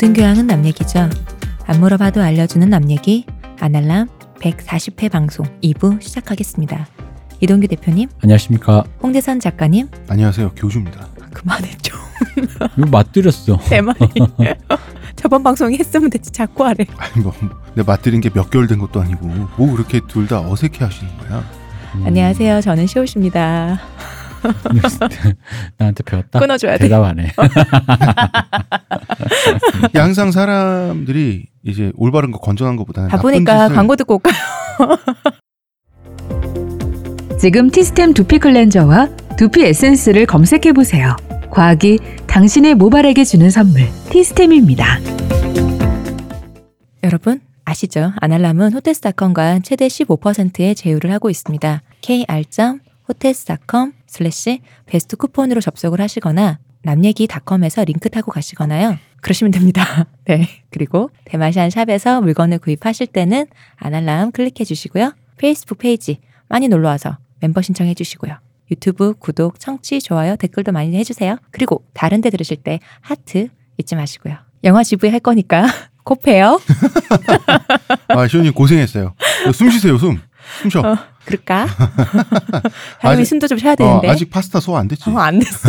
모든 교양은 남 얘기죠. 안 물어봐도 알려주는 남 얘기 아날람 140회 방송 2부 시작하겠습니다. 이동규 대표님, 안녕하십니까. 홍대선 작가님, 안녕하세요 교주입니다. 그만해 좀. 이거 맞들였어. 내 말이. 저번 방송에 했으면 됐지 자꾸 하래. 아니 뭐 내가 맞들인 게 몇 개월 된 것도 아니고 뭐 그렇게 둘 다 어색해 하시는 거야? 음, 안녕하세요. 저는 시옷입니다. 나한테 배웠다. 끊어줘야 돼. 대답하네. 이게 항상 사람들이 이제 올바른 거 건전한 보니까 짓을 광고 듣고 올까요? 지금 티스템 두피 클렌저와 두피 에센스를 검색해 보세요. 과학이 당신의 모발에게 주는 선물 티스템입니다. 여러분 아시죠? 아날람은 호텔스닷컴과 최대 15%의 제휴를 하고 있습니다. kr. 슬래시 베스트 쿠폰으로 접속을 하시거나 남얘기닷컴에서 링크 타고 가시거나요. 그러시면 됩니다. 네. 그리고 대마시안 샵에서 물건을 구입하실 때는 아날람 클릭해 주시고요. 페이스북 페이지 많이 놀러 와서 멤버 신청해 주시고요. 유튜브 구독, 청취, 좋아요, 댓글도 많이 해주세요. 그리고 다른 데 들으실 때 하트 잊지 마시고요. 영화 GV 할 거니까 꼭 봬요. 아 시온님 고생했어요. 숨 쉬세요 숨. 숨 쉬어. 어, 그럴까? 사람이 아직- 숨도 좀 쉬어야 어, 되는데. 아직 파스타 소화 안 됐지? 어, 안 됐어.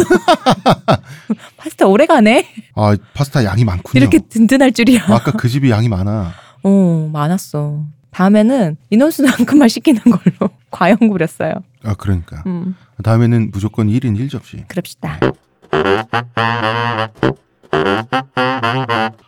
파스타 오래 가네. 아 파스타 양이 많군요. 이렇게 든든할 줄이야. 아까 그 집이 양이 많아. 어, 많았어. 다음에는 인원수만큼만 시키는 걸로 과연 구렸어요. 아 그러니까 음, 다음에는 무조건 1인 1접시. 그럽시다.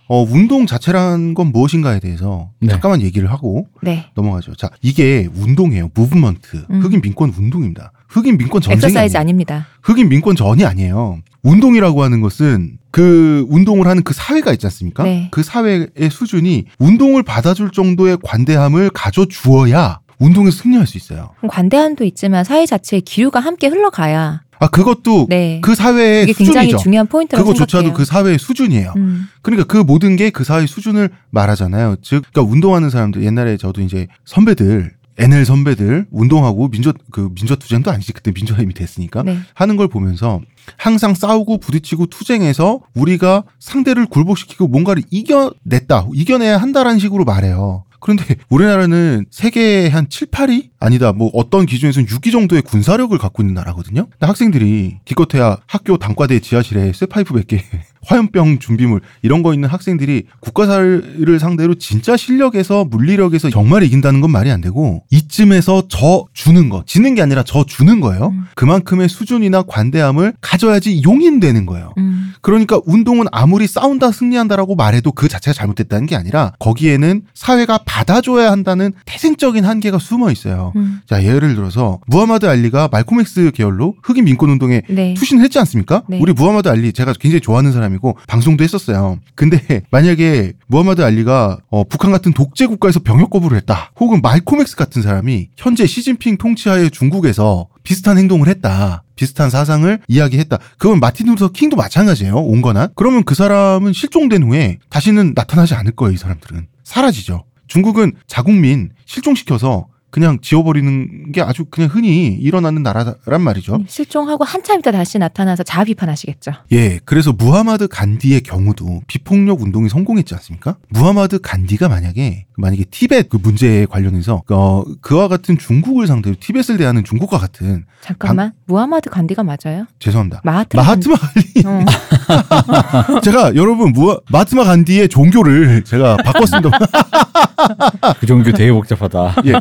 어 운동 자체란 건 무엇인가에 대해서 네. 잠깐만 얘기를 하고 네. 넘어가죠. 자 이게 운동이에요. movement. 음. 흑인 민권 운동입니다. 흑인 민권 전쟁이 엑서사이즈 아니에요. 아닙니다. 흑인 민권 전이 아니에요. 운동이라고 하는 것은 그 운동을 하는 그 사회가 있지 않습니까? 네. 그 사회의 수준이 운동을 받아줄 정도의 관대함을 가져 주어야 운동에서 승리할 수 있어요. 관대함도 있지만 사회 자체의 기류가 함께 흘러가야 아 그것도 네. 그 사회의 이게 굉장히 수준이죠. 중요한 포인트라고 그거조차도 생각해요. 그 사회의 수준이에요. 음, 그러니까 그 모든 게 그 사회의 수준을 말하잖아요. 즉, 그러니까 운동하는 사람들 옛날에 저도 이제 선배들 NL 선배들 운동하고 민주 그 민주 투쟁도 아니지 그때 민주화가 이미 됐으니까 네. 하는 걸 보면서 항상 싸우고 부딪히고 투쟁해서 우리가 상대를 굴복시키고 뭔가를 이겨냈다, 이겨내야 한다라는 식으로 말해요. 그런데 우리나라는 세계의 한 7, 8위? 아니다, 뭐 어떤 기준에서는 6위 정도의 군사력을 갖고 있는 나라거든요? 근데 학생들이 기껏해야 학교 단과대 지하실에 쇠파이프 몇 개, 화염병 준비물 이런 거 있는 학생들이 국가사를 상대로 진짜 실력에서 물리력에서 정말 이긴다는 건 말이 안 되고 이쯤에서 져 주는 거, 지는 게 아니라 져 주는 거예요. 음. 그만큼의 수준이나 관대함을 가져야지 용인되는 거예요. 음, 그러니까 운동은 아무리 싸운다 승리한다라고 말해도 그 자체가 잘못됐다는 게 아니라 거기에는 사회가 받아줘야 한다는 태생적인 한계가 숨어 있어요. 음. 자 예를 들어서 무하마드 알리가 말콤 엑스 계열로 흑인 민권 운동에 네. 투신을 했지 않습니까? 네. 우리 무하마드 알리 제가 굉장히 좋아하는 사람 이고 방송도 했었어요. 근데 만약에 무하마드 알리가 어, 북한 같은 독재 국가에서 병역 거부를 했다. 혹은 말콤 엑스 같은 사람이 현재 시진핑 통치하에 중국에서 비슷한 행동을 했다. 비슷한 사상을 이야기했다. 그건 마틴 루터 킹도 마찬가지예요. 온 거나. 그러면 그 사람은 실종된 후에 다시는 나타나지 않을 거예요. 이 사람들은 사라지죠. 중국은 자국민 실종시켜서 그냥 지워버리는 게 아주 그냥 흔히 일어나는 나라란 말이죠. 실종하고 한참 있다 다시 나타나서 자아 비판하시겠죠. 예, 그래서 무하마드 간디의 경우도 비폭력 운동이 성공했지 않습니까? 무하마드 간디가 만약에 만약에 티벳 그 문제에 관련해서 어 그와 같은 중국을 상대로 티벳을 대하는 중국과 같은 잠깐만. 무하마드 간디가 맞아요? 죄송합니다. 마하트마 마하트마 간디 어. 제가 여러분 무하 마하트마 간디의 종교를 제가 바꿨습니다. 그 종교 되게 복잡하다. 예,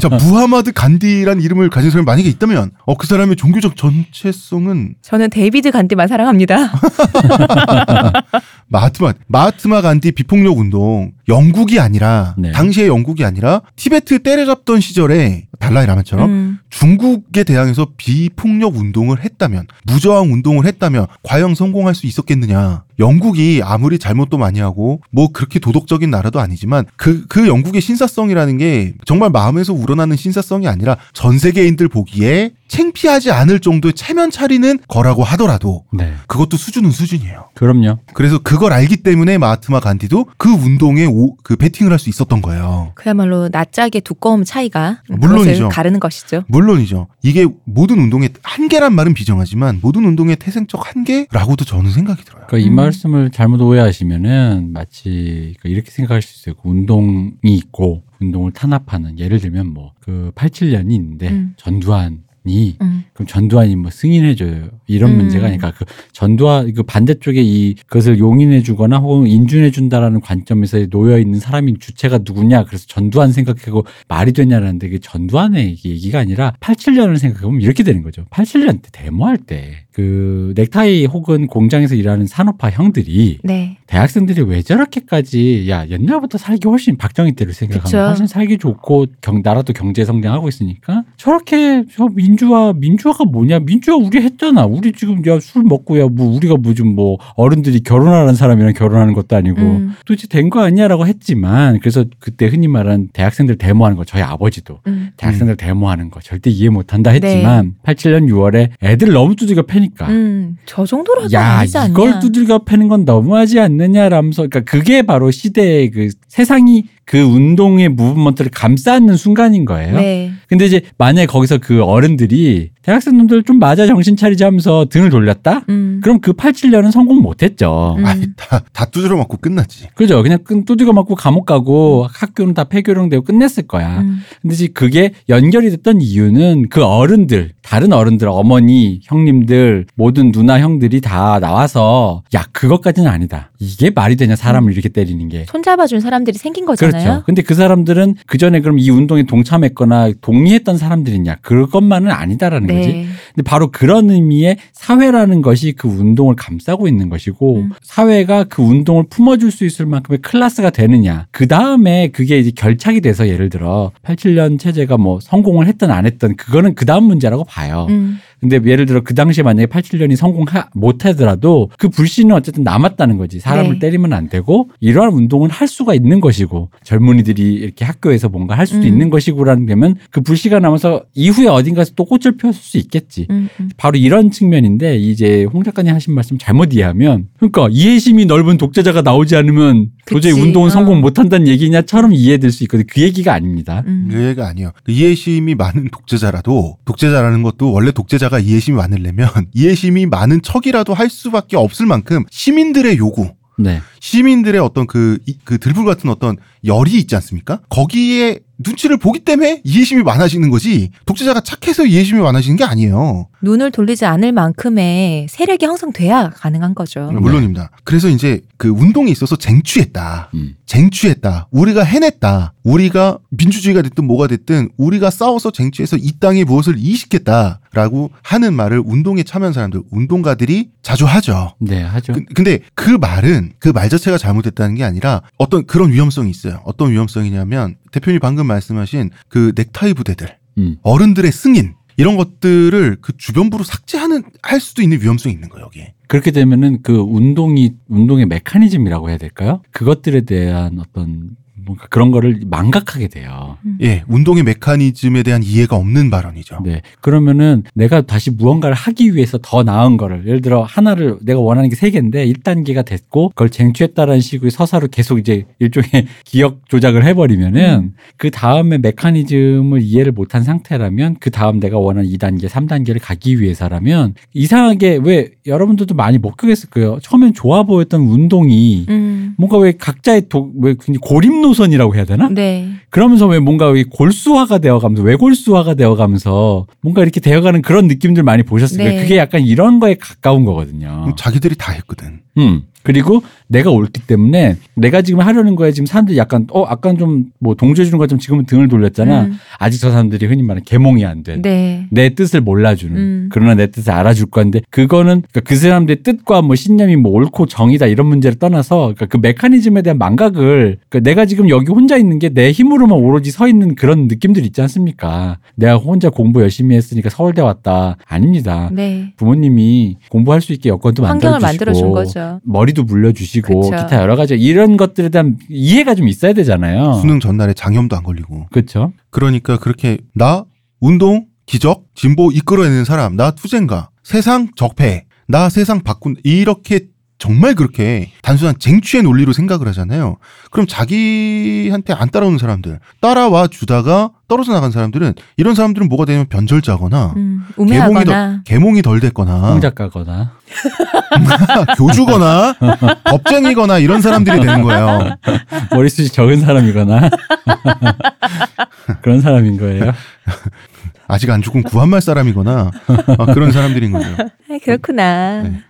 자 무하마드 간디란 이름을 가진 사람이 만약에 있다면 어 그 사람의 종교적 정체성은 저는 데이비드 간디만 사랑합니다. 마하트마 마하트마 간디 비폭력 운동 영국이 아니라 네. 당시의 영국이 아니라 티베트 때려잡던 시절에 달라이 라마처럼 음, 중국에 대항해서 비폭력 운동을 했다면 무저항 운동을 했다면 과연 성공할 수 있었겠느냐? 영국이 아무리 잘못도 많이 하고 뭐 그렇게 도덕적인 나라도 아니지만 그그 영국의 신사성이라는 게 정말 마음에서 우러나는 신사성이 아니라 전 세계인들 보기에 창피하지 않을 정도의 체면 차리는 거라고 하더라도 네. 그것도 수준은 수준이에요. 그럼요. 그래서 그걸 알기 때문에 마하트마 간디도 그 운동에 오- 그 베팅을 할 수 있었던 거예요. 그야말로 낯짝의 두꺼움 차이가 물론이죠. 가르는 것이죠. 물론이죠. 이게 모든 운동의 한계란 말은 비정하지만 모든 운동의 태생적 한계라고도 저는 생각이 들어요. 그러니까 이 음. 말씀을 잘못 오해하시면은 마치 그 이렇게 생각할 수 있어요. 그 운동이 있고 운동을 탄압하는 예를 들면 뭐 그 87년이 있는데 음. 전두환이 음. 그럼 전두환이 뭐 승인해줘요. 이런 음. 문제가 아니까 그 전두환 그 반대쪽에 이 그것을 용인해주거나 혹은 인준해준다라는 관점에서 놓여 있는 사람이 주체가 누구냐. 그래서 전두환 생각하고 말이 되냐라는데 그 전두환의 얘기가 아니라 87년을 생각해보면 이렇게 되는 거죠. 87년 때 데모할 때 그 넥타이 혹은 공장에서 일하는 산업화 형들이 네. 대학생들이 왜 저렇게까지 야 옛날부터 살기 훨씬 박정희 때를 생각하면 그쵸. 훨씬 살기 좋고 경, 나라도 경제 성장하고 있으니까 저렇게 저 민주화 민주화가 뭐냐 민주화 우리 했잖아 우리 지금 야 술 먹고 야뭐 우리가 무슨 뭐 어른들이 결혼하는 사람이랑 결혼하는 것도 아니고 음. 도대체 된 거 아니야라고 했지만 그래서 그때 흔히 말하는 대학생들 데모하는 거 저희 아버지도 음. 대학생들 데모하는 거 절대 이해 못한다 했지만 87년 6월에 애들 너무 두들겨 패 니까 음. 저 정도로 야. 이걸 두들겨 패는 건 너무하지 않느냐라면서 그러니까 그게 바로 시대의 그 세상이 그 운동의 무브먼트를 감싸는 순간인 거예요. 네. 근데 이제 만약에 거기서 그 어른들이 대학생들 좀 맞아 정신 차리자 하면서 등을 돌렸다? 음. 그럼 그 87년은 성공 못 했죠. 음. 아니 다, 다 두드려 맞고 끝났지. 그죠? 그냥 끈 두들겨 맞고 감옥 가고 학교는 다 폐교령되고 끝냈을 거야. 음. 근데 이제 그게 연결이 됐던 이유는 그 어른들, 다른 어른들, 어머니, 형님들, 모든 누나, 형들이 다 나와서 야, 그것까지는 아니다. 이게 말이 되냐, 사람을 이렇게 때리는 게. 손잡아준 사람들이 생긴 거잖아요. 그렇죠. 근데 그 사람들은 그 전에 그럼 이 운동에 동참했거나 동의했던 사람들이냐. 그것만은 아니다라는 거 지. 네. 근데 바로 그런 의미의 사회라는 것이 그 운동을 감싸고 있는 것이고 음. 사회가 그 운동을 품어줄 수 있을 만큼의 클래스가 되느냐. 그 다음에 그게 이제 결착이 돼서 예를 들어 87년 체제가 뭐 성공을 했든 안 했든 그거는 그 다음 문제라고 봐요. 음. 근데 예를 들어 그 당시에 만약에 87년이 성공 못하더라도 그 불신은 어쨌든 남았다는 거지. 사람을 네. 때리면 안 되고 이러한 운동은 할 수가 있는 것이고 젊은이들이 이렇게 학교에서 뭔가 할 수도 음. 있는 것이고라는 되면 그 불씨가 남아서 이후에 어딘가에서 또 꽃을 피울 수 있겠지. 음. 음. 바로 이런 측면인데 이제 홍 작가님 하신 말씀 잘못 이해하면 그러니까 이해심이 넓은 독재자가 나오지 않으면 도저히 그치. 운동은 어. 성공 못한다는 얘기냐처럼 이해될 수 있거든. 그 얘기가 아닙니다. 음. 그 얘가 아니에요. 그 이해심이 많은 독재자라도 독재자라는 것도 원래 독재자 가 이해심이 많으려면 이해심이 많은 척이라도 할 수밖에 없을 만큼 시민들의 요구, 네. 시민들의 어떤 그, 이- 그 들불 같은 어떤 열이 있지 않습니까? 거기에 눈치를 보기 때문에 이해심이 많아지는 거지 독재자가 착해서 이해심이 많아지는 게 아니에요. 눈을 돌리지 않을 만큼의 세력이 형성돼야 가능한 거죠. 물론입니다. 그래서 이제 그 운동에 있어서 쟁취했다. 음. 쟁취했다. 우리가 해냈다. 우리가 민주주의가 됐든 뭐가 됐든 우리가 싸워서 쟁취해서 이 땅에 무엇을 이식했다라고 하는 말을 운동에 참여한 사람들, 운동가들이 자주 하죠. 네, 하죠. 그- 근데 그 말은 그 말 자체가 잘못됐다는 게 아니라 어떤 그런 위험성이 있어요. 어떤 위험성이냐면 대표님 방금 말씀하신 그 넥타이 부대들, 음. 어른들의 승인 이런 것들을 그 주변부로 삭제하는 할 수도 있는 위험성이 있는 거예요. 여기에. 그렇게 되면은 그 운동이 운동의 메커니즘이라고 해야 될까요? 그것들에 대한 어떤 뭔가 그런 거를 망각하게 돼요. 예, 운동의 메커니즘에 대한 이해가 없는 발언이죠. 네. 그러면은 내가 다시 무언가를 하기 위해서 더 나은 거를 예를 들어 하나를 내가 원하는 게 세 개인데 1단계가 됐고 그걸 쟁취했다라는 식의 서사로 계속 이제 일종의 기억 조작을 해 버리면은 그 다음에 메커니즘을 이해를 못한 상태라면 그 다음 내가 원하는 2단계, 3단계를 가기 위해서라면 이상하게 왜 여러분들도 많이 목격했을 거예요. 처음엔 좋아 보였던 운동이 음. 뭔가 왜 각자의 도, 왜 굉장히 고립 노선이라고 해야 되나? 네. 그러면서 왜 뭔가 이 골수화가 되어가면서 외골수화가 되어가면서 뭔가 이렇게 되어가는 그런 느낌들 많이 보셨을 거예요. 네. 그게 약간 이런 거에 가까운 거거든요. 자기들이 다 했거든. 음. 그리고 내가 옳기 때문에 내가 지금 하려는 거에 지금 사람들이 약간 어 약간 좀 뭐 동조해 주는 것좀 지금은 등을 돌렸잖아. 음. 아직 저 사람들이 흔히 말하는 개몽이 안 된. 네. 내 뜻을 몰라주는 음. 그러나 내 뜻을 알아줄 건데 그거는 그러니까 그 사람들의 뜻과 뭐 신념이 뭐 옳고 정이다 이런 문제를 떠나서 그러니까 그 메커니즘에 대한 망각을 그러니까 내가 지금 여기 혼자 있는 게 내 힘으로만 오로지 서 있는 그런 느낌들 있지 않습니까? 내가 혼자 공부 열심히 했으니까 서울대 왔다 아닙니다. 네. 부모님이 공부할 수 있게 여건도 만들어 주시고 만들어 준 거죠. 머리도 물려주시고 그쵸. 기타 여러 가지 이런 것들에 대한 이해가 좀 있어야 되잖아요. 수능 전날에 장염도 안 걸리고. 그렇죠. 그러니까 그렇게 나 운동 기적 진보 이끌어내는 사람 나 투쟁가 세상 적폐 나 세상 바꾼 이렇게 정말 그렇게 단순한 쟁취의 논리로 생각을 하잖아요. 그럼 자기한테 안 따라오는 사람들, 따라와 주다가 떨어져 나간 사람들은 이런 사람들은 뭐가 되냐면 변절자거나 음, 개몽이 우매하거나 개몽이 덜 됐거나 홍작가거나 교주거나 겁쟁이거나 이런 사람들이 되는 거예요. 머리숱이 적은 사람이거나 그런 사람인 거예요. 아직 안 죽은 구한말 사람이거나 아, 그런 사람들인 거죠. 아, 그렇구나. 네.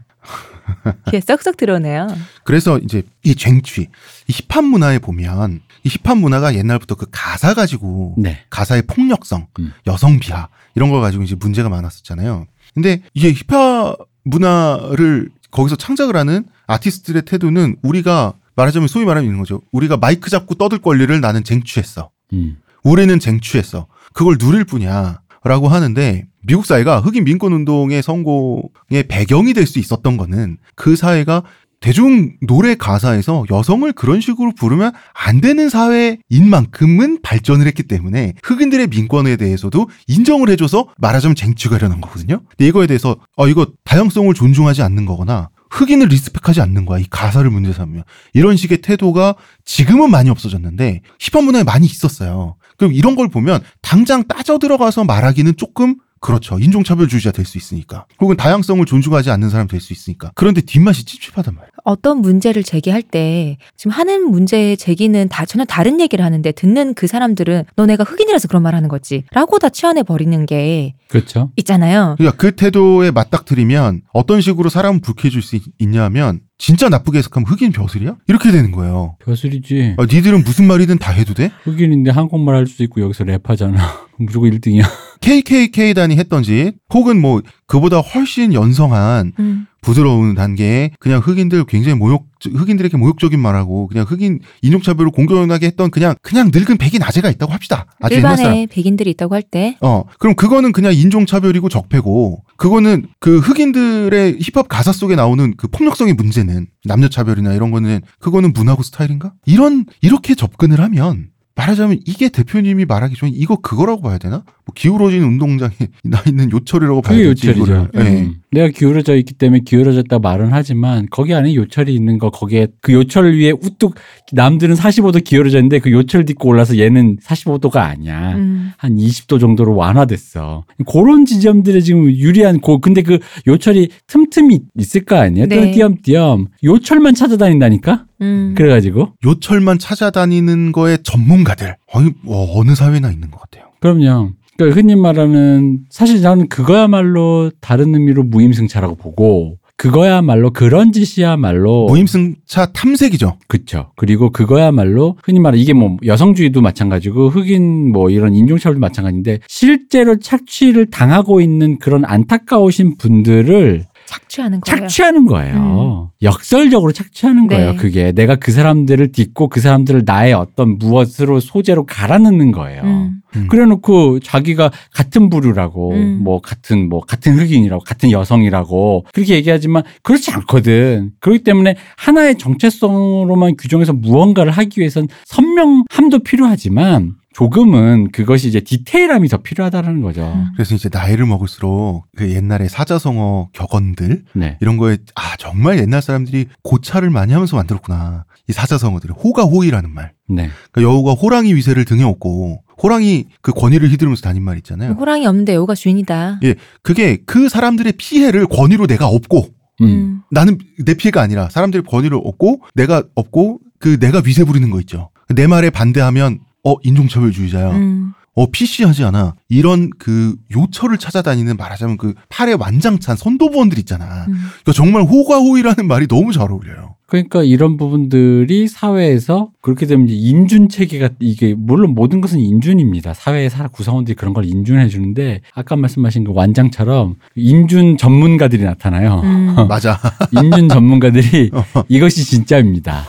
귀에 쏙쏙 들어오네요. 그래서 이제 이 쟁취, 이 힙합 문화에 보면 이 힙합 문화가 옛날부터 그 가사 가지고 네. 가사의 폭력성, 음. 여성 비하 이런 걸 가지고 이제 문제가 많았었잖아요. 근데 이게 힙합 문화를 거기서 창작을 하는 아티스트들의 태도는 우리가 말하자면 소위 말하면 있는 거죠. 우리가 마이크 잡고 떠들 권리를 나는 쟁취했어. 음. 우리는 쟁취했어. 그걸 누릴 뿐이야. 라고 하는데 미국 사회가 흑인 민권 운동의 성공의 배경이 될 수 있었던 거는 그 사회가 대중 노래 가사에서 여성을 그런 식으로 부르면 안 되는 사회인 만큼은 발전을 했기 때문에 흑인들의 민권에 대해서도 인정을 해줘서 말하자면 쟁취가 일어난 거거든요. 근데 이거에 대해서 어 이거 다양성을 존중하지 않는 거거나 흑인을 respect하지 않는 거야. 이 가사를 문제 삼으면. 이런 식의 태도가 지금은 많이 없어졌는데 힙합 문화에 많이 있었어요. 그럼 이런 걸 보면 당장 따져 들어가서 말하기는 조금 그렇죠. 인종차별주의자 될 수 있으니까. 혹은 다양성을 존중하지 않는 사람 될 수 있으니까. 그런데 뒷맛이 찝찝하단 말이에요. 어떤 문제를 제기할 때 지금 하는 문제의 제기는 다 전혀 다른 얘기를 하는데 듣는 그 사람들은 너 내가 흑인이라서 그런 말 하는 거지 라고 다 치환해 버리는 게 그렇죠. 있잖아요. 그러니까 그 태도에 맞닥뜨리면 어떤 식으로 사람을 불쾌해줄 수 있- 있냐면 진짜 나쁘게 해석하면 흑인 벼슬이야? 이렇게 되는 거예요. 벼슬이지. 아, 니들은 무슨 말이든 다 해도 돼? 흑인인데 한국말 할 수도 있고 여기서 랩하잖아. 무조건 1등이야. KKK단이 했던 짓 혹은 뭐 그보다 훨씬 연성한 음. 부드러운 단계에 그냥 흑인들 굉장히 모욕 흑인들에게 모욕적인 말하고 그냥 흑인 인종 차별을 공격하게 했던 그냥 그냥 늙은 백인 아재가 있다고 합시다. 아주 옛날 사람. 일반의 백인들이 있다고 할 때 어 그럼 그거는 그냥 인종 차별이고 적폐고 그거는 그 흑인들의 힙합 가사 속에 나오는 그 폭력성의 문제는 남녀 차별이나 이런 거는 그거는 문화고 스타일인가? 이런 이렇게 접근을 하면 말하자면 이게 대표님이 말하기 전에 이거 그거라고 봐야 되나? 뭐 기울어진 운동장에 나 있는 요철이라고 봐야 그게 될지 요철이죠. 음. 내가 기울어져 있기 때문에 기울어졌다 말은 하지만 거기 안에 요철이 있는 거 거기에 그 요철 위에 우뚝 남들은 45도 기울어져 있는데 그 요철 딛고 올라서 얘는 45도가 아니야. 음. 한 20도 정도로 완화됐어. 그런 지점들에 지금 유리한 고 근데 그 요철이 틈틈이 있을 거 아니에요? 네. 띄엄띄엄 요철만 찾아다닌다니까. 음. 그래가지고 요철만 찾아다니는 거에 전문가들 어느, 어, 어느 사회나 있는 것 같아요. 그럼요. 그러니까 흔히 말하는 사실 저는 그거야말로 다른 의미로 무임승차라고 보고 그거야말로 그런 짓이야말로 무임승차 탐색이죠. 그쵸. 그리고 그거야말로 흔히 말해 이게 뭐 여성주의도 마찬가지고 흑인 뭐 이런 인종차별도 마찬가지인데 실제로 착취를 당하고 있는 그런 안타까우신 분들을 착취하는 거예요. 착취하는 거예요. 역설적으로 착취하는 네. 거예요. 그게 내가 그 사람들을 딛고 그 사람들을 나의 어떤 무엇으로 소재로 갈아넣는 거예요. 음. 음. 그래놓고 자기가 같은 부류라고 음. 뭐 같은 뭐 같은 흑인이라고 같은 여성이라고 그렇게 얘기하지만 그렇지 않거든. 그렇기 때문에 하나의 정체성으로만 규정해서 무언가를 하기 위해선 선명함도 필요하지만 조금은 그것이 이제 디테일함이 더 필요하다는 거죠. 음. 그래서 이제 나이를 먹을수록 그 옛날에 사자성어 격언들 네. 이런 거에 아 정말 옛날 사람들이 고찰을 많이 하면서 만들었구나. 이 사자성어들이 호가호이라는 말. 네. 그러니까 여우가 호랑이 위세를 등에 업고 호랑이 그 권위를 휘두르면서 다닌 말 있잖아요. 호랑이 없는데 여우가 주인이다. 예, 그게 그 사람들의 피해를 권위로 내가 업고 음. 나는 내 피해가 아니라 사람들의 권위를 얻고 내가 얻고 그 내가 위세 부리는 거 있죠. 내 말에 반대하면 어 인종차별주의자야. 음. 어 PC하지 않아. 이런 그 요철을 찾아다니는 말하자면 그 팔에 완장찬 선도부원들 있잖아. 음. 그러니까 정말 호가호이라는 말이 너무 잘 어울려요. 그러니까 이런 부분들이 사회에서 그렇게 되면 이제 인준 체계가 이게 물론 모든 것은 인준입니다. 사회의 사 구성원들이 그런 걸 인준해 주는데 아까 말씀하신 그 완장처럼 인준 전문가들이 나타나요. 음. 맞아. 인준 전문가들이 어. 이것이 진짜입니다.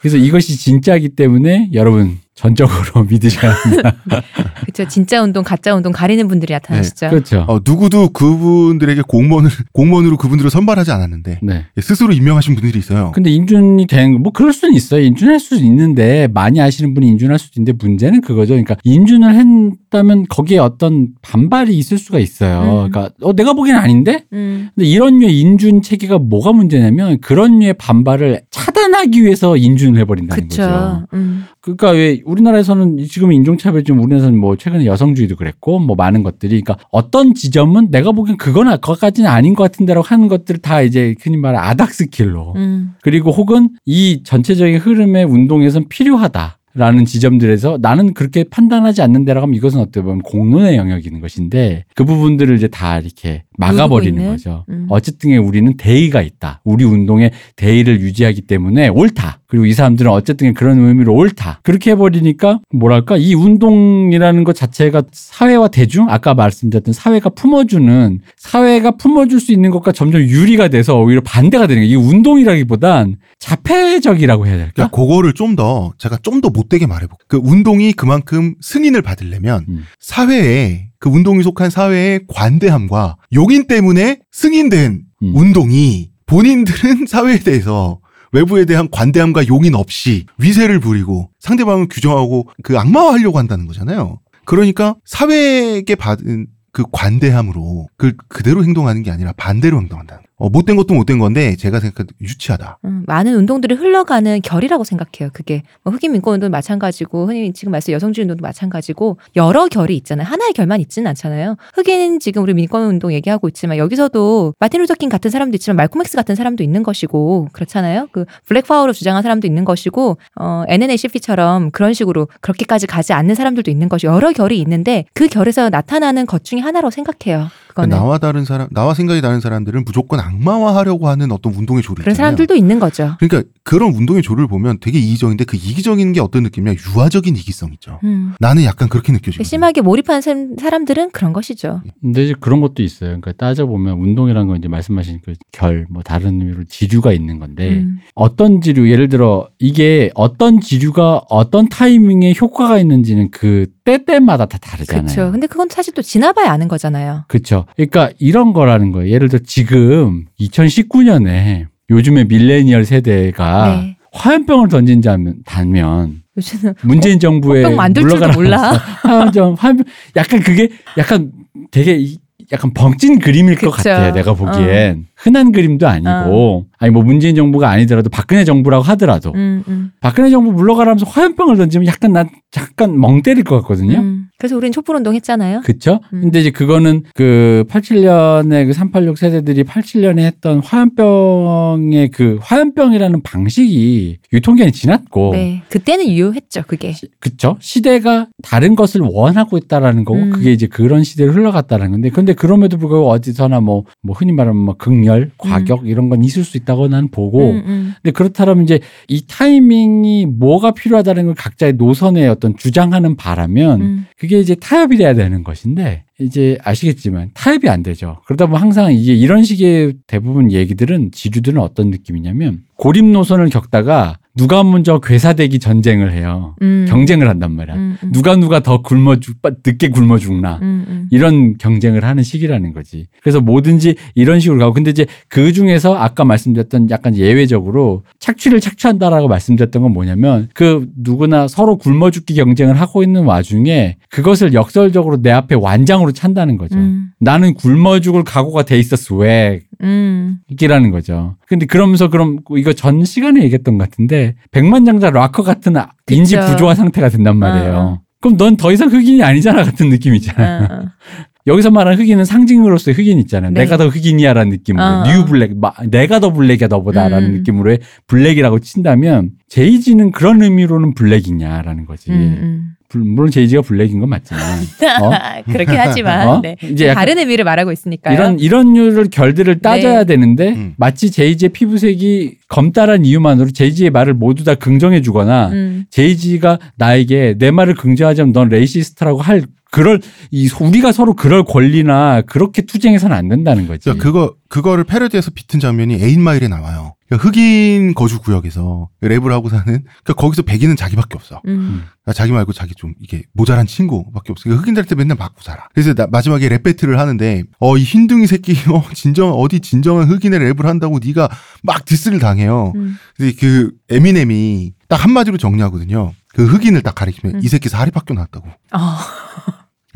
그래서 이것이 진짜이기 때문에 여러분 전적으로 믿으셔야 합니다. 그렇죠. 진짜 운동, 가짜 운동 가리는 분들이 나타나시죠. 그렇죠. 어, 누구도 그분들에게 공무원을 공무원으로 그분들을 선발하지 않았는데 네. 스스로 임명하신 분들이 있어요. 근데 인준이 된, 뭐, 그럴 수는 있어요. 인준할 수도 있는데, 많이 아시는 분이 인준할 수도 있는데, 문제는 그거죠. 그러니까, 인준을 했다면 거기에 어떤 반발이 있을 수가 있어요. 음. 그러니까, 어, 내가 보기엔 아닌데? 음. 근데 이런 류의 인준 체계가 뭐가 문제냐면, 그런 류의 반발을 차단하기 위해서 인준을 해버린다는 거죠. 그렇죠. 음. 그러니까 왜 우리나라에서는 지금 인종차별 좀 우리나라에서는 뭐 최근에 여성주의도 그랬고 뭐 많은 것들이 그러니까 어떤 지점은 내가 보기엔 그건 그것까지는 아닌 것 같은데라고 하는 것들을 다 이제 흔히 말해 아닥스킬로 음. 그리고 혹은 이 전체적인 흐름의 운동에선 필요하다. 라는 지점들에서 나는 그렇게 판단하지 않는데라고 하면 이것은 어떻게 보면 공론의 영역인 것인데 그 부분들을 이제 다 이렇게 막아버리는? 거죠. 음. 어쨌든 우리는 대의가 있다. 우리 운동의 대의를 유지하기 때문에 옳다. 그리고 이 사람들은 어쨌든 그런 의미로 옳다. 그렇게 해버리니까 뭐랄까 이 운동이라는 것 자체가 사회와 대중 아까 말씀드렸던 사회가 품어주는 사회가 품어줄 수 있는 것과 점점 유리가 돼서 오히려 반대가 되는 거예요. 이 운동이라기보단 자폐적이라고 해야 될까? 그러니까 그거를 좀 더 제가 좀 더 못되게 말해볼게요. 그 운동이 그만큼 승인을 받으려면 음. 사회에 그 운동이 속한 사회의 관대함과 용인 때문에 승인된 음. 운동이 본인들은 사회에 대해서 외부에 대한 관대함과 용인 없이 위세를 부리고 상대방을 규정하고 그 악마화하려고 한다는 거잖아요. 그러니까 사회에게 받은 그 관대함으로 그 그대로 행동하는 게 아니라 반대로 행동한다는. 어, 못된 것도 못된 건데 제가 생각해도 유치하다. 음, 많은 운동들이 흘러가는 결이라고 생각해요. 그게 뭐 흑인 민권 운동도 마찬가지고 흔히 지금 말씀 여성주의 운동도 마찬가지고 여러 결이 있잖아요. 하나의 결만 있지는 않잖아요. 흑인 지금 우리 민권 운동 얘기하고 있지만 여기서도 마틴 루터킹 같은 사람도 있지만 말콤 엑스 같은 사람도 있는 것이고 그렇잖아요. 그 Black Power로 주장한 사람도 있는 것이고 어 NAACP처럼 그런 식으로 그렇게까지 가지 않는 사람들도 있는 것이 여러 결이 있는데 그 결에서 나타나는 것 중에 하나라고 생각해요. 그거는 그러니까 나와 다른 사람, 나와 생각이 다른 사람들은 무조건 악마화하려고 하는 어떤 운동의 조를 그런 있잖아요. 사람들도 있는 거죠. 그러니까 그런 운동의 조를 보면 되게 이기적인데 그 이기적인 게 어떤 느낌이냐 유아적인 이기성 있죠. 음. 나는 약간 그렇게 느껴져요. 심하게 몰입한 사- 사람들은 그런 것이죠. 근데 이제 그런 것도 있어요. 그러니까 따져 보면 운동이라는 건 이제 말씀하신 그 결, 뭐 다른 의미로 지류가 있는 건데 음. 어떤 지류, 예를 들어 이게 어떤 지류가 어떤 타이밍에 효과가 있는지는 그 때때마다 다 다르잖아요. 그렇죠. 근데 그건 사실 또 지나봐야 아는 거잖아요. 그렇죠. 그러니까 이런 거라는 거예요. 예를 들어 지금 2019년에 요즘에 밀레니얼 세대가 네. 화염병을 던진다면 다면 요즘은 문재인 정부에 화병 만들 줄도 몰라. 화염병 화염 약간 그게 약간 되게 이- 약간 벙찐 그림일 것 그쵸. 같아요. 내가 보기엔 흔한 그림도 아니고 아니 뭐 문재인 정부가 아니더라도 박근혜 정부라고 하더라도 음, 음, 박근혜 정부 물러가라면서 화염병을 던지면 약간 난 약간 멍 때릴 것 같거든요. 음. 그래서 우리는 촛불 운동 했잖아요. 그쵸? 음. 근데 이제 그거는 그 87년에 그 386 세대들이 87년에 했던 화염병의 그 화염병이라는 방식이 유통기한이 지났고 네. 그때는 유효했죠, 그게. 그쵸? 시대가 다른 것을 원하고 있다라는 거고 음. 그게 이제 그런 시대를 흘러갔다는 건데 근데 그럼에도 불구하고 어디서나 뭐, 뭐 흔히 말하면 뭐 극 렬, 과격 이런 건 있을 수 있다고 나는 보고 음, 음. 근데 그렇다면 이제 이 타이밍이 뭐가 필요하다는 걸 각자의 노선에 어떤 주장하는 바라면 음. 그게 이제 타협이 돼야 되는 것인데 이제 아시겠지만 타협이 안 되죠. 그러다 보면 항상 이게 이런 식의 대부분 얘기들은 지류들은 어떤 느낌이냐면 고립 노선을 겪다가 누가 먼저 괴사되기 전쟁을 해요. 음. 경쟁을 한단 말이야. 음, 음. 누가 누가 더 굶어 죽 늦게 굶어 죽나. 음, 음. 이런 경쟁을 하는 시기라는 거지. 그래서 뭐든지 이런 식으로 가고. 근데 이제 그 중에서 아까 말씀드렸던 약간 예외적으로 착취를 착취한다라고 말씀드렸던 건 뭐냐면 그 누구나 서로 굶어 죽기 경쟁을 하고 있는 와중에 그것을 역설적으로 내 앞에 완장으로 찬다는 거죠. 음. 나는 굶어 죽을 각오가 돼 있었어. 왜? 음. 이라는 거죠. 근데 그러면서 그럼 이거 전 시간에 얘기했던 것 같은데 백만장자 락커 같은 아- 그쵸. 인지 부조화 상태가 된단 말이에요. 어, 어. 그럼 넌 더 이상 흑인이 아니잖아 같은 느낌이잖아. 어, 어. 여기서 말하는 흑인은 상징으로서의 흑인 있잖아요. 네. 내가 더 흑인이야라는 느낌으로 어, new 어. black, 마- 내가 더 black이야 너보다라는 음. 느낌으로의 black이라고 친다면 제이지는 그런 의미로는 black이냐라는 거지. 음, 불- 물론 제이지가 black인 건 맞지만 어? 음. 그렇긴 하지만 어? 네. 이제 다른 의미를 말하고 있으니까요. 이런 이런 류를 결들을 따져야 네. 되는데 음. 마치 제이지의 피부색이 검다란 이유만으로 제이지의 말을 모두 다 긍정해 주거나 음. 제이지가 나에게 내 말을 긍정하자면 넌 racist라고 할 그럴 이 우리가 서로 그럴 권리나 그렇게 투쟁해서는 안 된다는 거지. 그러니까 그거 그거를 패러디에서 비튼 장면이 에잇마일에 나와요. 그러니까 흑인 거주 구역에서 랩을 하고 사는 그러니까 거기서 백인은 자기밖에 없어. 음. 아, 자기 말고 자기 좀 이게 모자란 친구밖에 없어. 그러니까 흑인들한테 맨날 맞고 살아. 그래서 나- 마지막에 랩 battle을 하는데 어 이 흰둥이 새끼 어 진정 어디 진정한 흑인의 랩을 한다고 네가 막 diss를 당해요. 음. 근데 그 에미넴이 딱 한마디로 정리하거든요. 그 흑인을 딱 가리키면 음. 이 새끼 사립학교 나왔다고. 어,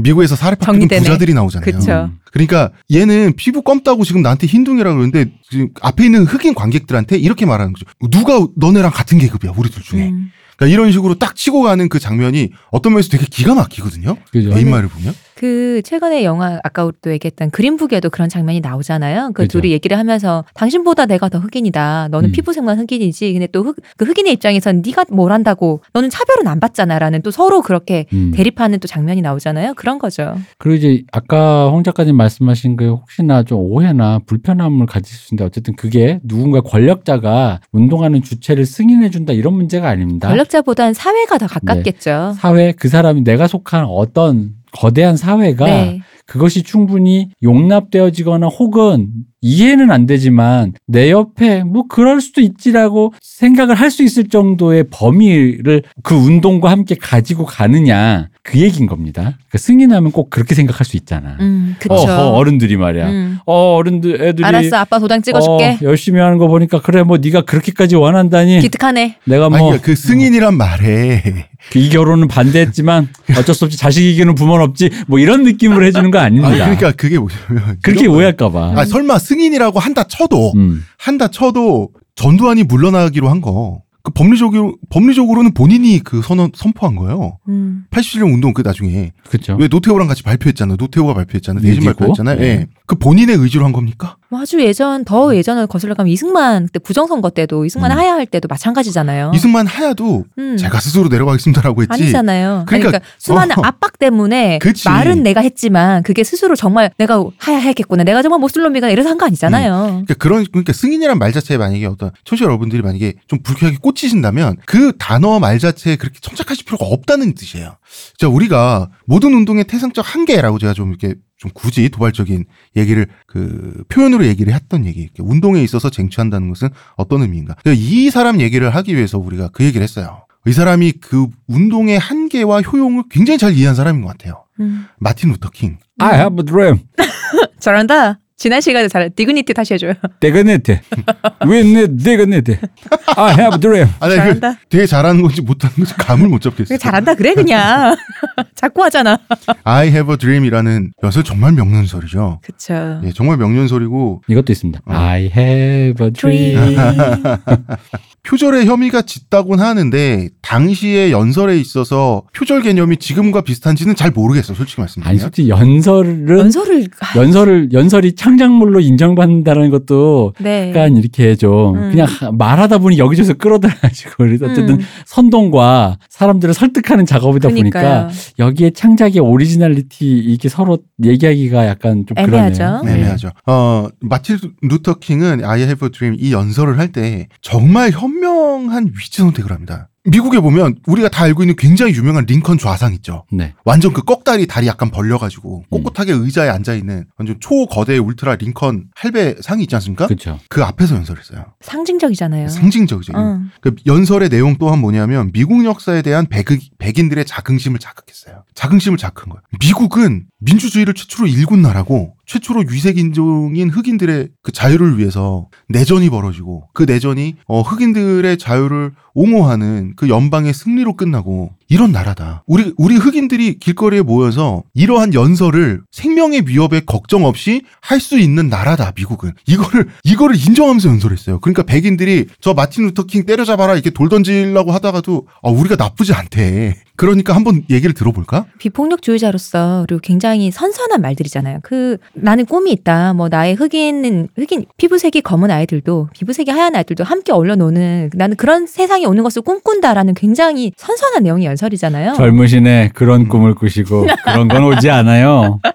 미국에서 정리되네. 부자들이 나오잖아요. 그쵸. 그러니까 얘는 피부 검다고 지금 나한테 흰둥이라고 그러는데 지금 앞에 있는 흑인 관객들한테 이렇게 말하는 거죠. 누가 너네랑 같은 계급이야 우리 둘 중에. 음. 그러니까 이런 식으로 딱 치고 가는 그 장면이 어떤 면에서 되게 기가 막히거든요. 그죠. 에잇마일 보면. 그 최근에 영화 아까 또 얘기했던 그린북에도 그런 장면이 나오잖아요. 그 그죠. 둘이 얘기를 하면서 당신보다 내가 더 흑인이다. 너는 음. 피부색만 흑인이지. 근데 또 흑, 그 흑인의 입장에선 네가 뭘 한다고 너는 차별은 안 받잖아라는 또 서로 그렇게 음. 대립하는 또 장면이 나오잖아요. 그런 거죠. 그리고 이제 아까 홍 작가님 말씀하신 그 혹시나 좀 오해나 불편함을 가질 수 있는데 어쨌든 그게 누군가 권력자가 운동하는 주체를 승인해 준다 이런 문제가 아닙니다. 권력자보단 사회가 더 가깝겠죠. 사회 그 사람이 내가 속한 어떤 거대한 사회가 네. 그것이 충분히 용납되어지거나 혹은 이해는 안 되지만 내 옆에 뭐 그럴 수도 있지라고 생각을 할 수 있을 정도의 범위를 그 운동과 함께 가지고 가느냐 그 얘기인 겁니다. 그 승인하면 꼭 그렇게 생각할 수 있잖아. 음, 그쵸. 어허, 어른들이 말이야. 음. 어 어른들 애들이 알았어, 아빠 도장 찍어줄게. 어, 열심히 하는 거 보니까 그래 뭐 네가 그렇게까지 원한다니 기특하네. 내가 아니 뭐 그러니까 그 승인이란 말에 이 결혼은 반대했지만 어쩔 수 없지 자식 이기는 부모는 없지 뭐 이런 느낌으로 해주는 거 아닙니다. 아니 그러니까 그게 뭐냐면 그렇게. 오해할까봐. 아 설마 승인이라고 한다 쳐도 음. 한다 쳐도 전두환이 물러나기로 한 거. 그 법리적으로 법리적으로는 본인이 그 선언 선포한 거예요. 음. 87년 운동 그 나중에 그렇죠. 왜 노태우랑 같이 발표했잖아. 노태우가 발표했잖아. 내신 유지고? 발표했잖아요. 네. 예. 그 본인의 의지로 한 겁니까? 뭐 아주 예전 더 예전을 거슬러 가면 이승만 그때 부정선거 때도 이승만 음. 하야 할 때도 마찬가지잖아요. 이승만 하야도 음. 제가 스스로 내려가겠습니다라고 했지. 아니잖아요. 그러니까- 그러니까, 수많은 어. 압박 때문에 그치. 말은 내가 했지만 그게 스스로 정말 내가 하야했겠구나. 내가 정말 모슬롬이가 이래서 한 거 아니잖아요. 그러니까 그런 그러니까 승인이란 말 자체에 만약에 어떤 청취자 여러분들이 만약에 좀 불쾌하게 꽂히신다면 그 단어 말 자체에 그렇게 청착하실 필요가 없다는 뜻이에요. 자 우리가 모든 운동의 태생적 한계라고 제가 좀 이렇게 좀 굳이 도발적인 얘기를 그 표현으로 얘기를 했던 얘기. 운동에 있어서 쟁취한다는 것은 어떤 의미인가? 이 사람 얘기를 하기 위해서 우리가 그 얘기를 했어요. 이 사람이 그 운동의 한계와 효용을 굉장히 잘 이해한 사람인 것 같아요. 음. 마틴 루터 킹. I have a dream. 잘한다. 지난 시간에 잘 dignity 다시 해줘요. We need dignity. I have a dream. 아, 나 이거 잘한다. 되게 잘하는 건지 못하는 건지 감을 못 잡겠어요. 그래, 잘한다 그래 그냥. 자꾸 하잖아. I have a dream이라는 벼슬 정말 명륜설이죠. 그쵸. 예, 정말 명륜설이고 이것도 있습니다. 어. I have a dream. 표절의 혐의가 짙다곤 하는데 당시의 연설에 있어서 표절 개념이 지금과 비슷한지는 잘 모르겠어, 솔직히 아니 말씀드리면. 솔직히 연설은 연설을 아, 연설을 연설이 창작물로 인정받는다는 것도 네. 약간 이렇게 좀 음. 그냥 하- 말하다 보니 여기저기서 끌어들여가지고 그래서 어쨌든 음. 선동과 사람들을 설득하는 작업이다 보니까 그러니까요. 여기에 창작의 originality 이게 서로 얘기하기가 약간 좀 애매하죠. 그러네요. 네, 애매하죠. 어, 마틴 루터 킹은 I have a dream 이 연설을 할 때 정말 현명한 위치 선택을 합니다. 미국에 보면 우리가 다 알고 있는 굉장히 유명한 링컨 좌상 있죠. 네. 완전 그 꺽다리 다리 약간 벌려가지고 음. 꼿꼿하게 의자에 앉아 있는 완전 초거대 울트라 링컨 할배 상이 있지 않습니까? 그렇죠. 그 앞에서 연설했어요. 상징적이잖아요. 상징적이죠. 어. 그 연설의 내용 또한 뭐냐면 미국 역사에 대한 백인들의 자긍심을 자극했어요. 자긍심을 자극한 거예요. 미국은 민주주의를 최초로 일군 나라고 최초로 유색 인종인 흑인들의 그 자유를 위해서 내전이 벌어지고 그 내전이 어, 흑인들의 자유를 옹호하는 그 연방의 승리로 끝나고 이런 나라다. 우리 우리 흑인들이 길거리에 모여서 이러한 연설을 생명의 위협에 걱정 없이 할 수 있는 나라다. 미국은 이거를 이거를 인정하면서 연설했어요. 그러니까 백인들이 저 마틴 루터 킹 때려잡아라 이렇게 돌 던지려고 하다가도 아, 우리가 나쁘지 않대. 그러니까 한번 얘기를 들어볼까? 비폭력주의자로서 그리고 굉장히 선선한 말들이잖아요. 그 나는 꿈이 있다. 뭐 나의 흑인은 흑인 피부색이 검은 아이들도 피부색이 하얀 아이들도 함께 어울려 노는 나는 그런 세상이 오는 것을 꿈꾼다라는 굉장히 선선한 내용의 연설이잖아요. 젊으시네 그런 꿈을 꾸시고 그런 건 오지 않아요.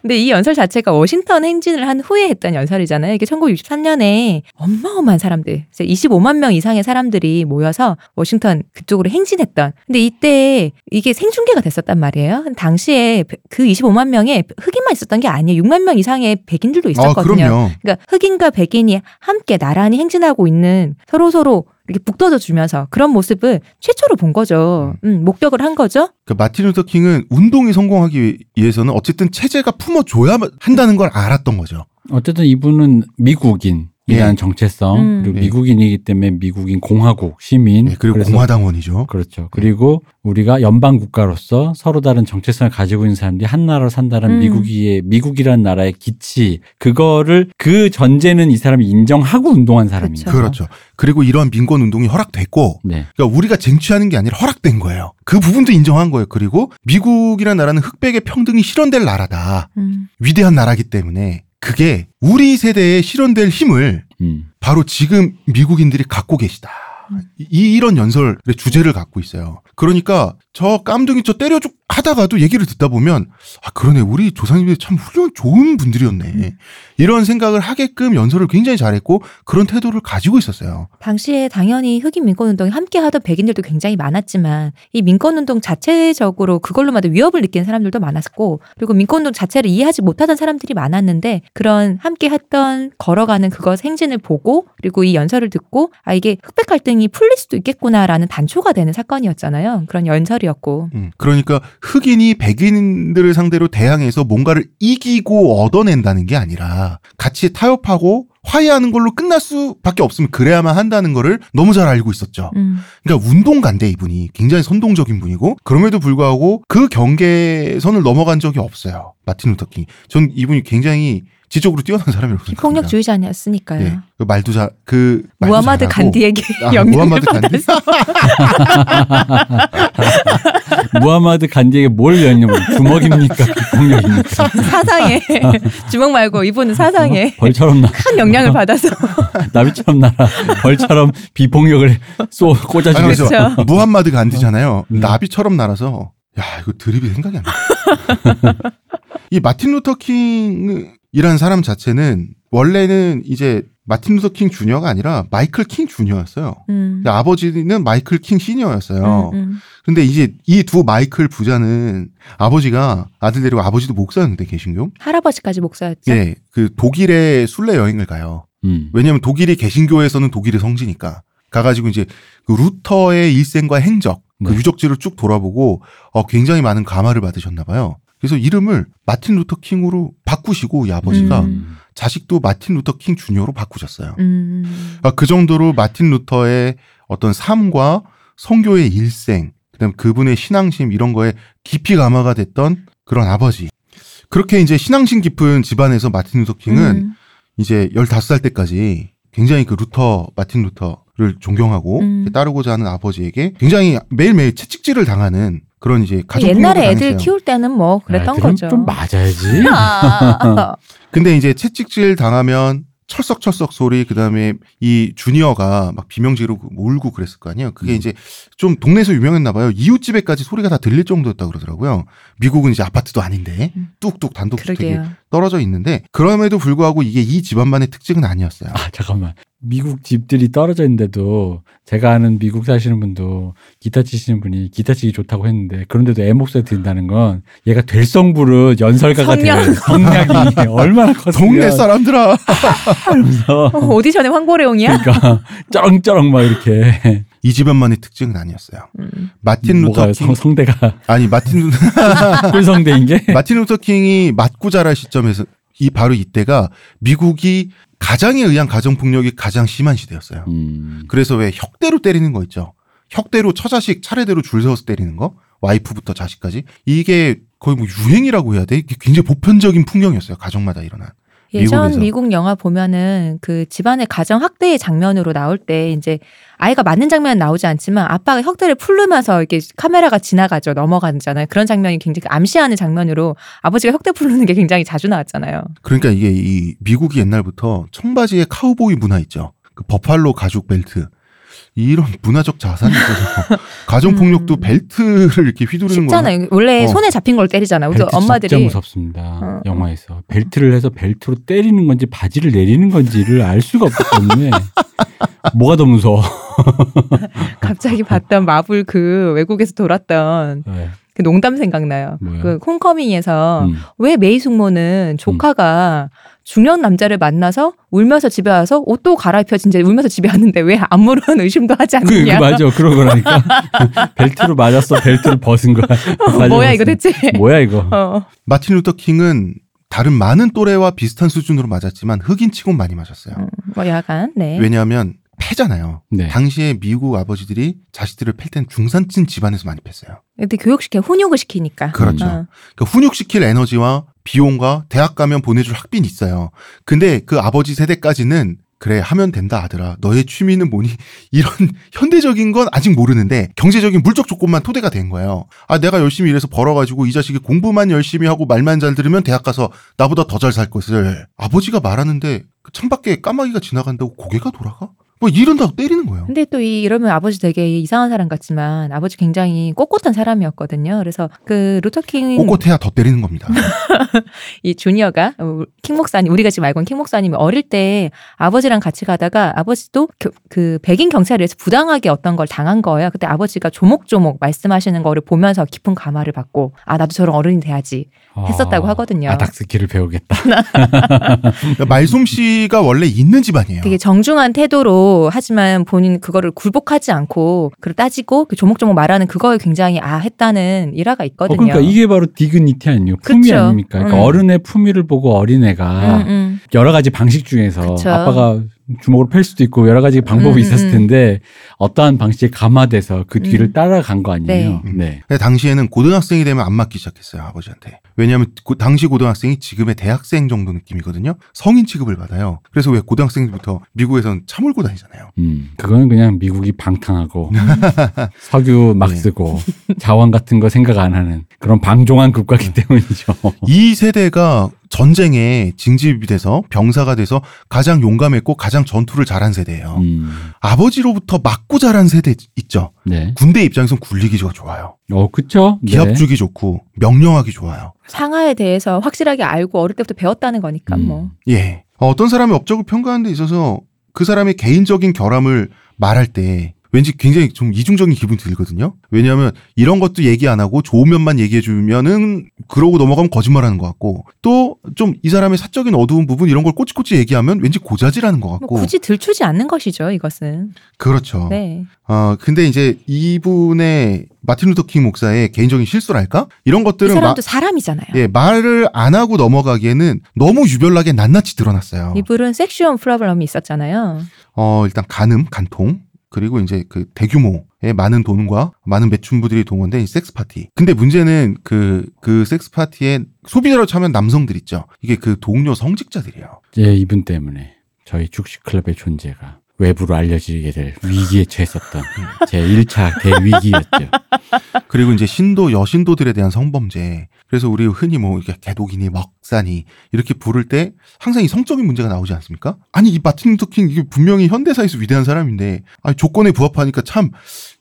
근데 이 연설 자체가 워싱턴 행진을 한 후에 했던 연설이잖아요. 이게 1963년에 어마어마한 사람들, 25만 명 이상의 사람들이 모여서 워싱턴 그쪽으로 행진했던. 근데 이때 이게 생중계가 됐었단 말이에요. 당시에 그 25만 명의 흑인만 있었던 게 아니에요. 6만 명 이상의 백인들도 아, 있었거든요. 그럼요. 그러니까 흑인과 백인이 함께 나란히 행진하고 있는 서로 서로 이렇게 북돋아 주면서 그런 모습을 최초로 본 거죠. 음, 목격을 한 거죠. 그 마틴 루터 킹은 운동이 성공하기 위해서는 어쨌든 체제가 품어줘야 한다는 걸 알았던 거죠. 어쨌든 이분은 미국인. 이라는 예. 정체성 음. 그리고 예. 미국인이기 때문에 미국인 공화국 시민 예, 그리고 그래서 공화당원이죠. 그렇죠. 그리고 우리가 연방 국가로서 서로 다른 정체성을 가지고 있는 사람들이 한 나라로 산다는 음. 미국의 미국이라는 나라의 기치 그거를 그 전제는 이 사람이 인정하고 운동한 사람인 그렇죠. 그렇죠. 그리고 이러한 민권 운동이 허락됐고 네. 그러니까 우리가 쟁취하는 게 아니라 허락된 거예요. 그 부분도 인정한 거예요. 그리고 미국이라는 나라는 흑백의 평등이 실현될 나라다. 음. 위대한 나라기 때문에 그게 우리 세대에 실현될 힘을 음. 바로 지금 미국인들이 갖고 계시다. 이 이런 연설의 주제를 갖고 있어요. 그러니까 저 깜둥이 저 때려죽 하다가도 얘기를 듣다 보면 아 그러네 우리 조상님들이 참 훌륭한 좋은 분들이었네 이런 생각을 하게끔 연설을 굉장히 잘했고 그런 태도를 가지고 있었어요. 당시에 당연히 흑인 민권운동에 함께 하던 백인들도 굉장히 많았지만 이 민권운동 자체적으로 그걸로마다 위협을 느끼는 사람들도 많았고 그리고 민권운동 자체를 이해하지 못하던 사람들이 많았는데 그런 함께 했던 걸어가는 그것 행진을 보고 그리고 이 연설을 듣고 아 이게 흑백 갈등이 풀릴 수도 있겠구나라는 단초가 되는 사건이었잖아요. 그런 연설이었고. 음, 그러니까 흑인이 백인들을 상대로 대항해서 뭔가를 이기고 얻어낸다는 게 아니라 같이 타협하고 화해하는 걸로 끝날 수밖에 없으면 그래야만 한다는 거를 너무 잘 알고 있었죠. 음. 그러니까 운동가인데 이분이 굉장히 선동적인 분이고 그럼에도 불구하고 그 경계선을 넘어간 적이 없어요. 마틴 루터 킹. 전 이분이 굉장히 지적으로 뛰어난 사람이라고 생각합니다. 폭력주의자였으니까요. 예. 그 말도 잘, 그 말도 무하마드 잘하고. 간디에게 아, 영향을 무하마드 간디? 받아서 무하마드 간디에게 뭘 연냐고 주먹입니까? 폭력입니까? 사상에 주먹 말고 이분은 사상에 벌처럼 나 큰 영향을 받아서 나비처럼 날아 벌처럼 비폭력을 쏘. 그래서 그렇죠. 무함마드 간디잖아요. 음. 나비처럼 날아서 야 이거 드립이 생각이 안 나. 이 마틴 루터 킹이라는 사람 자체는 원래는 이제 마틴 루터 킹 주니어가 아니라 마이클 킹 주니어였어요. 음. 근데 아버지는 마이클 킹 시니어였어요. 음, 음. 근데 이제 이 두 마이클 부자는 아버지가 아들 데리고 아버지도 목사였는데 개신교. 할아버지까지 목사였죠. 예, 그 독일에 순례 여행을 가요. 음. 왜냐하면 독일이 개신교에서는 독일의 성지니까 가가지고 이제 그 루터의 일생과 행적 그 네. 유적지를 쭉 돌아보고 어, 굉장히 많은 감화를 받으셨나 봐요. 그래서 이름을 마틴 루터 킹으로 바꾸시고 이 아버지가 음. 자식도 마틴 루터 킹 주니어로 바꾸셨어요. 음. 아, 그 정도로 마틴 루터의 어떤 삶과 성교의 일생, 그다음 그분의 신앙심 이런 거에 깊이 감화가 됐던 그런 아버지. 그렇게 이제 신앙심 깊은 집안에서 마틴 루터 킹은 음. 이제 15살 때까지 굉장히 그 루터, 마틴 루터를 존경하고 음. 따르고자 하는 아버지에게 굉장히 매일매일 채찍질을 당하는 그런 이제 가정 옛날에 애들. 키울 때는 뭐 그랬던 거죠. 좀 맞아야지. 아, 근데 이제 채찍질 당하면 철썩철썩 소리 그다음에 이 주니어가 막 비명지르고 울고 그랬을 거 아니에요. 그게 음. 이제 좀 동네에서 유명했나 봐요. 이웃집에까지 소리가 다 들릴 정도였다 그러더라고요. 미국은 이제 아파트도 아닌데 음. 뚝뚝 단독주택이. 떨어져 있는데 그럼에도 불구하고 이게 이 집안만의 특징은 아니었어요. 아 잠깐만. 미국 집들이 떨어져 있는데도 제가 아는 미국 사시는 분도 기타 치시는 분이 기타 치기 좋다고 했는데 그런데도 애 목소리 듣는다는 건 얘가 될성부르 연설가가 성량. 될 성량이 얼마나 컸으면 동네 사람들아 하면서 어, 오디션의 황보레옹이야? 그러니까 쩌렁쩌렁 막 이렇게 이 집안만의 특징은 아니었어요. 음. 마틴 루터 뭐가 킹 성, 성대가 아니 마틴 루- 꿀성대인 게 마틴 루터 킹이 맞고 자랄 시점에서 이 바로 이때가 미국이 가장에 의한 가정 폭력이 가장 심한 시대였어요. 음. 그래서 왜 혁대로 때리는 거 있죠. 혁대로 처자식 차례대로 줄 세워서 때리는 거. 와이프부터 자식까지. 이게 거의 뭐 유행이라고 해야 돼. 이게 굉장히 보편적인 풍경이었어요. 가정마다 일어난. 예전 미국에서. 미국 영화 보면은 그 집안의 가정 학대의 장면으로 나올 때 이제 아이가 맞는 장면은 나오지 않지만 아빠가 혁대를 풀르면서 이렇게 카메라가 지나가죠 넘어가잖아요 그런 장면이 굉장히 암시하는 장면으로 아버지가 혁대 풀르는 게 굉장히 자주 나왔잖아요. 그러니까 이게 이 미국이 옛날부터 청바지에 카우보이 문화 있죠. 그 버팔로 가죽 벨트. 이런 문화적 자산이 있어서 가정 폭력도 음. 벨트를 이렇게 휘두르는 거 쉽잖아요. 원래 어. 손에 잡힌 걸 때리잖아요. 우리 엄마들이 진짜 무섭습니다. 어. 영화에서 벨트를 해서 벨트로 때리는 건지 바지를 내리는 건지를 알 수가 없기 때문에 뭐가 더 무서워? 갑자기 봤던 마블 그 외국에서 돌았던 네. 그 농담 생각나요. 뭐요? 그 홈커밍에서 음. 왜 메이 숙모는 조카가 중년 남자를 만나서 울면서 집에 와서 옷도 갈아입혀 진짜 울면서 집에 왔는데 왜 아무런 의심도 하지 그, 그 않느냐. 맞아 그런 거라니까 벨트로 맞았어 벨트를 벗은 거야. 뭐야 이거 대체. 뭐야 이거? 어. 마틴 루터 킹은 다른 많은 또래와 비슷한 수준으로 맞았지만 흑인 치곤 많이 맞았어요. 음, 뭐 약간 네. 왜냐하면 패잖아요. 네. 당시에 미국 아버지들이 자식들을 팰 땐 중산층 집안에서 많이 팼어요. 근데 교육시켜 훈육을 시키니까. 그렇죠. 어. 그 훈육시킬 에너지와 비용과 대학 가면 보내줄 학비는 있어요. 근데 그 아버지 세대까지는 그래 하면 된다 아들아 너의 취미는 뭐니 이런 현대적인 건 아직 모르는데 경제적인 물적 조건만 토대가 된 거예요 아 내가 열심히 일해서 벌어가지고 이 자식이 공부만 열심히 하고 말만 잘 들으면 대학 가서 나보다 더 잘 살 것을 아버지가 말하는데 그 창밖에 까마귀가 지나간다고 고개가 돌아가 뭐 이런다고 때리는 거예요 근데 또 이, 이러면 아버지 되게 이상한 사람 같지만 아버지 굉장히 꼿꼿한 사람이었거든요. 그래서 그 루터킹 꼿꼿해야 더 때리는 겁니다 이 주니어가 어, 킹 목사님 우리가 지금 알고 있는 킹 목사님이 어릴 때 아버지랑 같이 가다가 아버지도 겨- 그 백인 경찰에 의해서 부당하게 어떤 걸 당한 거예요. 그때 아버지가 조목조목 말씀하시는 거를 보면서 깊은 감화를 받고 아 나도 저런 어른이 돼야지 했었다고 아, 하거든요. 아닥 skill을 배우겠다. 그러니까 말솜씨가 원래 있는 집안이에요 되게 정중한 태도로 하지만 본인 그거를 굴복하지 않고 그걸 따지고 그 조목조목 말하는 그거에 굉장히 아 했다는 일화가 어, 있거든요. 그러니까 이게 바로 dignity 아니에요? 품위 그쵸. 아닙니까? 그러니까 음. 어른의 품위를 보고 어린애가 음, 음. 여러 가지 방식 중에서 그쵸. 아빠가 주먹으로 팰 수도 있고 여러 가지 방법이 음, 있었을 음. 텐데 어떠한 방식에 감화돼서 그 뒤를 음. 따라간 거 아니에요? 네. 네. 근데 당시에는 고등학생이 되면 안 맞기 시작했어요 아버지한테 왜냐하면 고- 당시 고등학생이 지금의 대학생 정도 느낌이거든요 성인 취급을 받아요 그래서 왜 고등학생부터 미국에선 차 몰고 다니잖아요 음. 그거는 그냥 미국이 방탕하고 석유 막 네. 쓰고 자원 같은 거 생각 안 하는 그런 방종한 국가기 때문이죠. 이 세대가 전쟁에 징집이 돼서 병사가 돼서 가장 용감했고 가장 전투를 잘한 세대예요 음. 아버지로부터 맞고 자란 세대 있죠 네. 군대 입장에선 굴리기가 좋아요 어, 그쵸? 네. 기합 주기 좋고 명령하기 좋아요 상하에 대해서 확실하게 알고 어릴 때부터 배웠다는 거니까 음. 뭐. 예. 어, 어떤 사람의 업적을 평가하는 데 있어서 그 사람의 개인적인 결함을 말할 때 왠지 굉장히 좀 이중적인 기분이 들거든요. 왜냐하면 이런 것도 얘기 안 하고 좋은 면만 얘기해 주면은 그러고 넘어가면 거짓말하는 것 같고 또 좀 이 사람의 사적인 어두운 부분 이런 걸 꼬치꼬치 얘기하면 왠지 고자질하는 것뭐 같고 굳이 들추지 않는 것이죠, 이것은. 그렇죠. 네. 어 근데 이제 이분의 마틴 루터 킹 목사의 개인적인 실수랄까 이런 이 것들은 마- 사람도 사람이잖아요. 예, 말을 안 하고 넘어가기에는 너무 유별나게 낱낱이 드러났어요. 이분은 sexual problem이 있었잖아요. 어, 일단 간음, 간통, 그리고 이제 그 대규모의 많은 돈과 많은 매춘부들이 동원된 이 섹스 파티. 근데 문제는 그, 그 섹스 파티에 소비자로 참여한 남성들 있죠. 이게 그 동료 성직자들이에요. 예, 이분 때문에 저희 죽식클럽의 존재가 외부로 알려지게 될 위기에 처했었던 제 1차 대위기였죠. 그리고 이제 신도, 여신도들에 대한 성범죄. 그래서 우리 흔히 뭐, 이렇게 개독이니 먹사니 이렇게 부를 때 항상 이 성적인 문제가 나오지 않습니까? 아니, 이 마틴 루터 킹 이게 분명히 현대사에서 위대한 사람인데, 아니, 조건에 부합하니까 참,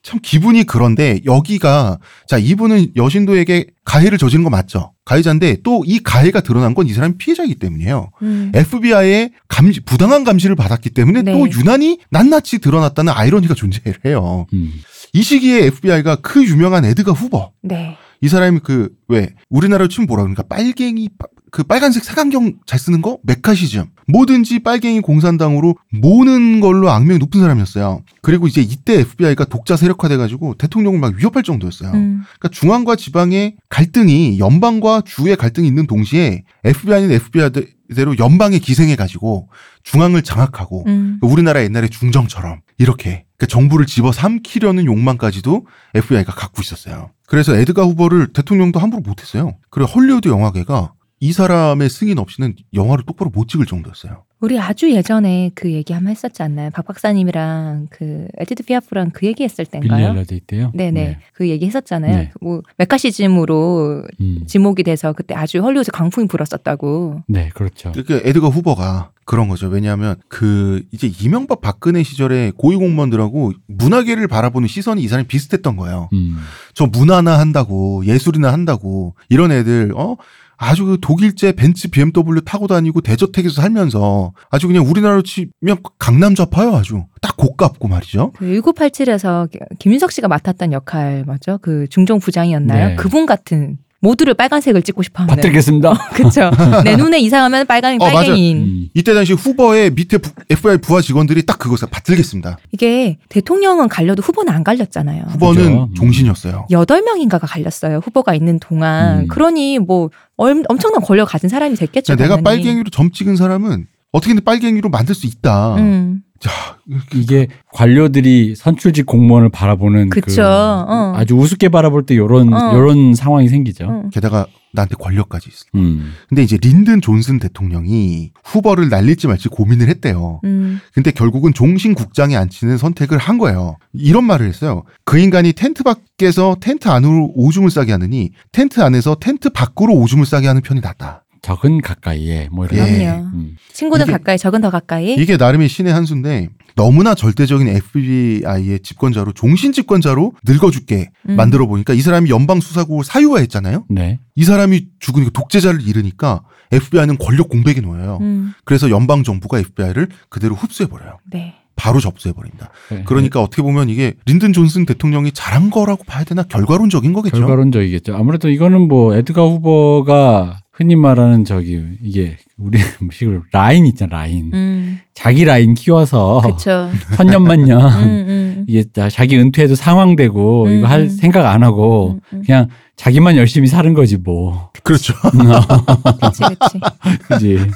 참 기분이 그런데 여기가, 자, 이분은 여신도에게 가해를 저지른 거 맞죠? 가해자인데 또 이 가해가 드러난 건 이 사람이 피해자이기 때문이에요. 음. FBI의 감시, 부당한 감시를 받았기 때문에 네. 또 유난히 낱낱이 드러났다는 아이러니가 존재를 해요. 음. 이 시기에 FBI가 그 유명한 에드가 후버, 네. 이 사람이 그 왜 우리나라로 치면 뭐라 그러니까 빨갱이 빠- 그 빨간색 색안경 잘 쓰는 거 메카시즘 뭐든지 빨갱이 공산당으로 모는 걸로 악명이 높은 사람이었어요. 그리고 이제 이때 FBI가 독자 세력화돼 가지고 대통령을 막 위협할 정도였어요. 음. 그러니까 중앙과 지방의 갈등이 연방과 주의 갈등이 있는 동시에 FBI는 FBI대로 연방에 기생해 가지고 중앙을 장악하고 음. 우리나라 옛날의 중정처럼 이렇게 그 정부를 집어 삼키려는 욕망까지도 FBI가 갖고 있었어요. 그래서 에드가 후버를 대통령도 함부로 못했어요. 그리고 헐리우드 영화계가 이 사람의 승인 없이는 영화를 똑바로 못 찍을 정도였어요. 우리 아주 예전에 그 얘기 한번 했었지 않나요? 박 박사님이랑 그 에디트 피아프랑 그 얘기 했을 때인가요? 알러드 있대요. 네네. 그 얘기 했었잖아요. 네. 뭐 매카시즘으로 음. 지목이 돼서 그때 아주 헐리우드 광풍이 불었었다고. 네, 그렇죠. 그 에드거 후버가 그런 거죠. 왜냐하면 그 이제 이명박 박근혜 시절에 고위공무원들하고 문화계를 바라보는 시선이 이 사람이 비슷했던 거예요. 음. 저 문화나 한다고 예술이나 한다고 이런 애들 어 아주 그 독일제 벤츠 BMW 타고 다니고 대저택에서 살면서 아주 그냥 우리나라로 치면 강남 좌파요 아주 딱 고깝고 말이죠. 그 1987에서 김윤석 씨가 맡았던 역할 맞죠? 그 중종 부장이었나요? 네. 그분 같은 모두를 빨간색을 찍고 싶어 하는. 받들겠습니다. 그쵸. 내 눈에 이상하면 빨간 어. 빨갱이인. 음. 이때 당시 후보의 밑에 부- FBI 부하 직원들이 딱 그것을 받들겠습니다. 이게 대통령은 갈려도 후보는 안 갈렸잖아요. 후보는 그죠. 음. 종신이었어요. 여덟 명인가가 갈렸어요. 후보가 있는 동안. 음. 그러니 뭐 얼- 엄청난 권력 가진 사람이 됐겠죠. 내가. 빨갱이로 점 찍은 사람은 어떻게든 빨갱이로 만들 수 있다. 음. 자, 이게 관료들이 선출직 공무원을 바라보는 그 그쵸. 어. 아주 우습게 바라볼 때 요런 어. 요런 상황이 생기죠. 어. 게다가 나한테 권력까지 있어. 음. 근데 이제 린든 존슨 대통령이 후보를 날릴지 말지 고민을 했대요. 음. 근데 결국은 종신 국장에 앉히는 선택을 한 거예요. 이런 말을 했어요. 그 인간이 텐트 밖에서 텐트 안으로 오줌을 싸게 하느니 텐트 안에서 텐트 밖으로 오줌을 싸게 하는 편이 낫다. 적은 가까이에 뭐 이런. 예. 음. 친구는 이게- 가까이, 적은 더 가까이. 이게 나름의 신의 한 수인데 너무나 절대적인 FBI의 집권자로 종신 집권자로 늙어죽게 음. 만들어 보니까 이 사람이 연방 수사국을 사유화했잖아요. 네. 이 사람이 죽으니까 독재자를 잃으니까 FBI는 권력 공백에 놓여요. 음. 그래서 연방 정부가 FBI를 그대로 흡수해 버려요. 네. 바로 접수해 버립니다. 네. 그러니까 어떻게 보면 이게 린든 존슨 대통령이 잘한 거라고 봐야 되나 결과론적인 거겠죠. 결과론적이겠죠. 아무래도 이거는 뭐 에드가 후보가 흔히 말하는 저기 이게 우리 식으로 라인 있잖아 라인. 음. 자기 라인 키워서 그쵸. 천년만년 음, 음. 이게 자- 자기 은퇴해도 상황되고 음, 이거 할 음. 생각 안 하고 음, 음. 그냥 자기만 열심히 사는 거지 뭐. 그렇죠. 그치, 그치. 그지.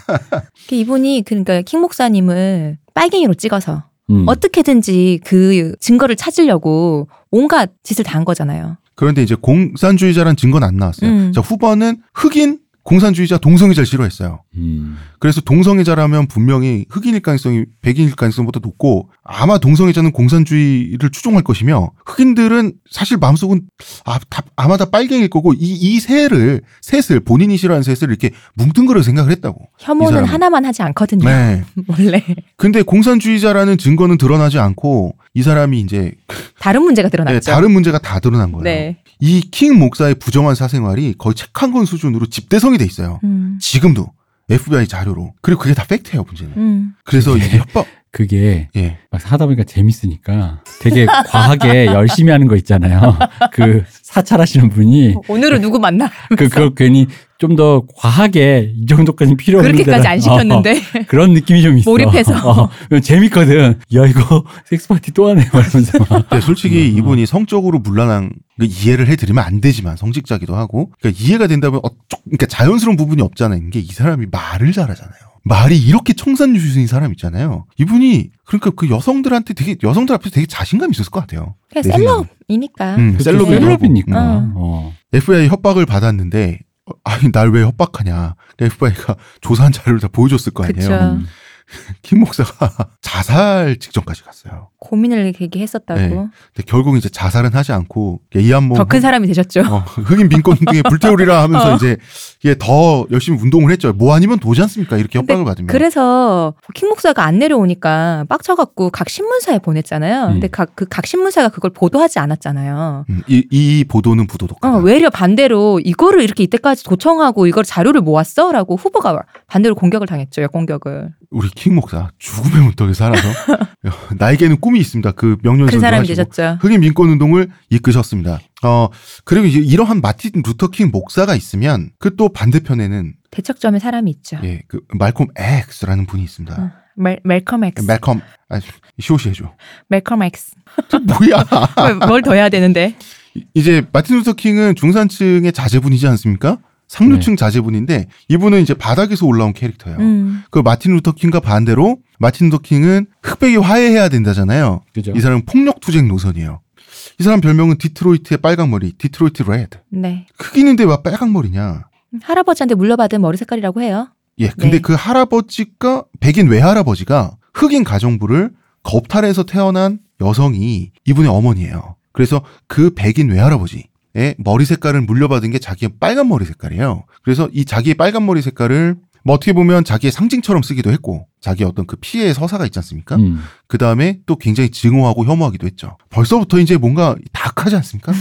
그 이분이 그러니까 킹 목사님을 빨갱이로 찍어서 음. 어떻게든지 그 증거를 찾으려고 온갖 짓을 다 한 거잖아요. 그런데 이제 공산주의자란 증거는 안 나왔어요. 음. 자 후보는 흑인 공산주의자 동성애자를 싫어했어요. 음. 그래서 동성애자라면 분명히 흑인일 가능성이 백인일 가능성보다 높고 아마 동성애자는 공산주의를 추종할 것이며 흑인들은 사실 마음속은 아, 다, 아마 다 빨갱일 거고 이, 이 셋을 셋을 본인이 싫어하는 셋을 이렇게 뭉뚱그려 생각을 했다고. 이 혐오는. 하나만 하지 않거든요. 네. 원래 근데 공산주의자라는 증거는 드러나지 않고 이 사람이 이제 다른 문제가 네, 드러났죠. 다른 문제가 다 드러난 거예요. 네. 이 킹 목사의 부정한 사생활이 거의 책 한 권 수준으로 집대성이 돼 있어요. 음. 지금도 FBI 자료로. 그리고 그게 다 팩트예요, 문제는. 음. 그래서 이게 협박. 그게 예. 막 하다 보니까 재밌으니까 되게 과하게 열심히 하는 거 있잖아요. 그 사찰하시는 분이 오늘은 누구 만나? 그 그걸 괜히 좀 더 과하게 이 정도까지는 필요 없는 그렇게까지 안 시켰는데. 어, 그런 느낌이 좀 있어. 몰입해서. 어, 재밌거든. 야 이거 섹스 파티 또 하네 말면서. 근데 솔직히 음. 이분이 성적으로 문란한 그 이해를 해드리면 안 되지만 성직자기도 하고 그러니까 이해가 된다면 어, 쪽- 그러니까 자연스러운 부분이 없잖아요. 이게 이 사람이 말을 잘하잖아요. 말이 이렇게 청산유수인 사람 있잖아요. 이분이 그러니까 그 여성들한테 되게 여성들 앞에서 되게 자신감 있었을 것 같아요. 셀럽이니까. 음, 셀럽이기도 하고. 셀럽이니까. 어. 어. FBI 협박을 받았는데 어, 아니 날 왜 협박하냐. FBI가 조사한 자료를 다 보여줬을 거 아니에요. 그쵸. 음. 김 목사가 자살 직전까지 갔어요. 고민을 되게 했었다고. 네. 근데 결국 이제 자살은 하지 않고 이한몸 더큰 사람이 되셨죠. 어, 흑인 빈곤 등에 불태우리라 하면서 어. 이제 이게 더 열심히 운동을 했죠. 뭐 아니면 도지 않습니까? 이렇게 협박을 받으면. 그래서 킹 목사가 안 내려오니까 빡쳐갖고 각 신문사에 보냈잖아요. 음. 근데 각 그각 신문사가 그걸 보도하지 않았잖아요. 음, 이, 이 보도는 부도덕하다. 어, 외려 반대로 이거를 이렇게 이때까지 도청하고 이걸 자료를 모았어라고 후버가 반대로 공격을 당했죠. 역공격을. 우리 킹 목사 죽음의 문턱에 살아서 나에게는 꿈이 있습니다. 그 명령을 큰 사람이 되셨죠. 흑인 민권 운동을 이끄셨습니다. 어 그리고 이제 이러한 마틴 루터 킹 목사가 있으면 그 또 반대편에는 대척점에 사람이 있죠. 예, 그 말콤 X라는 분이 있습니다. 어, 멜, 멜컴 엑스. 말콤 아, 시오시 해줘. 멜컴 엑스. 뭐야? 뭘 더 해야 되는데? 이제 마틴 루터 킹은 중산층의 자제분이지 않습니까? 상류층 자제분인데 이분은 이제 바닥에서 올라온 캐릭터예요. 음. 그 마틴 루터 킹과 반대로 마틴 루터 킹은 흑백이 화해해야 된다잖아요. 그죠. 이 사람은 폭력 투쟁 노선이에요. 이 사람 별명은 디트로이트의 빨강머리, Detroit Red. 네. 흑인인데 왜 빨강머리냐? 할아버지한테 물려받은 머리 색깔이라고 해요. 예, 근데 네. 그 할아버지가 백인 외할아버지가 흑인 가정부를 겁탈해서 태어난 여성이 이분의 어머니예요. 그래서 그 백인 외할아버지의 머리 색깔을 물려받은 게 자기의 빨간 머리 색깔이에요. 그래서 이 자기의 빨간 머리 색깔을 뭐 어떻게 보면 자기의 상징처럼 쓰기도 했고 자기의 어떤 그 피해의 서사가 있지 않습니까? 음. 그 다음에 또 굉장히 증오하고 혐오하기도 했죠. 벌써부터 이제 뭔가 다크하지 않습니까?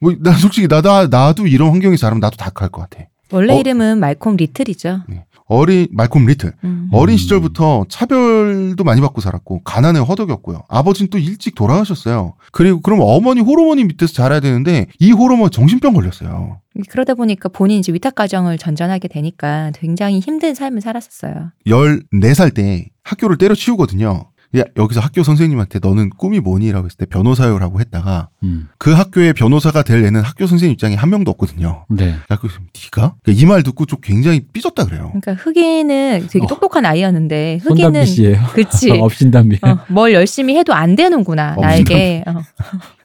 뭐, 나 솔직히 나도, 나도 이런 환경에서 자라면 나도 다크할 것 같아. 원래 어. 이름은 말콤 리틀이죠. 어린, 말콤 리틀. 음. 어린 음. 시절부터 차별도 많이 받고 살았고, 가난에 허덕였고요. 아버지는 또 일찍 돌아가셨어요. 그리고 그럼 어머니 호르몬이 밑에서 자라야 되는데, 이 호르몬 정신병 걸렸어요. 그러다 보니까 본인이 이제 위탁 가정을 전전하게 되니까 굉장히 힘든 삶을 살았었어요. 14살 때 학교를 때려치우거든요. 야, 여기서 학교 선생님한테 너는 꿈이 뭐니? 라고 했을 때 변호사요라고 했다가 음. 그 학교의 변호사가 될 애는 학교 선생님 입장에 한 명도 없거든요. 네. 그래서 네가? 이말 듣고 좀 굉장히 삐졌다 그래요. 그러니까 흑인은 되게 어. 똑똑한 아이였는데 손담비 흑인은. 그치 업신담비. 어, 뭘 열심히 해도 안 되는구나 어, 나에게 어.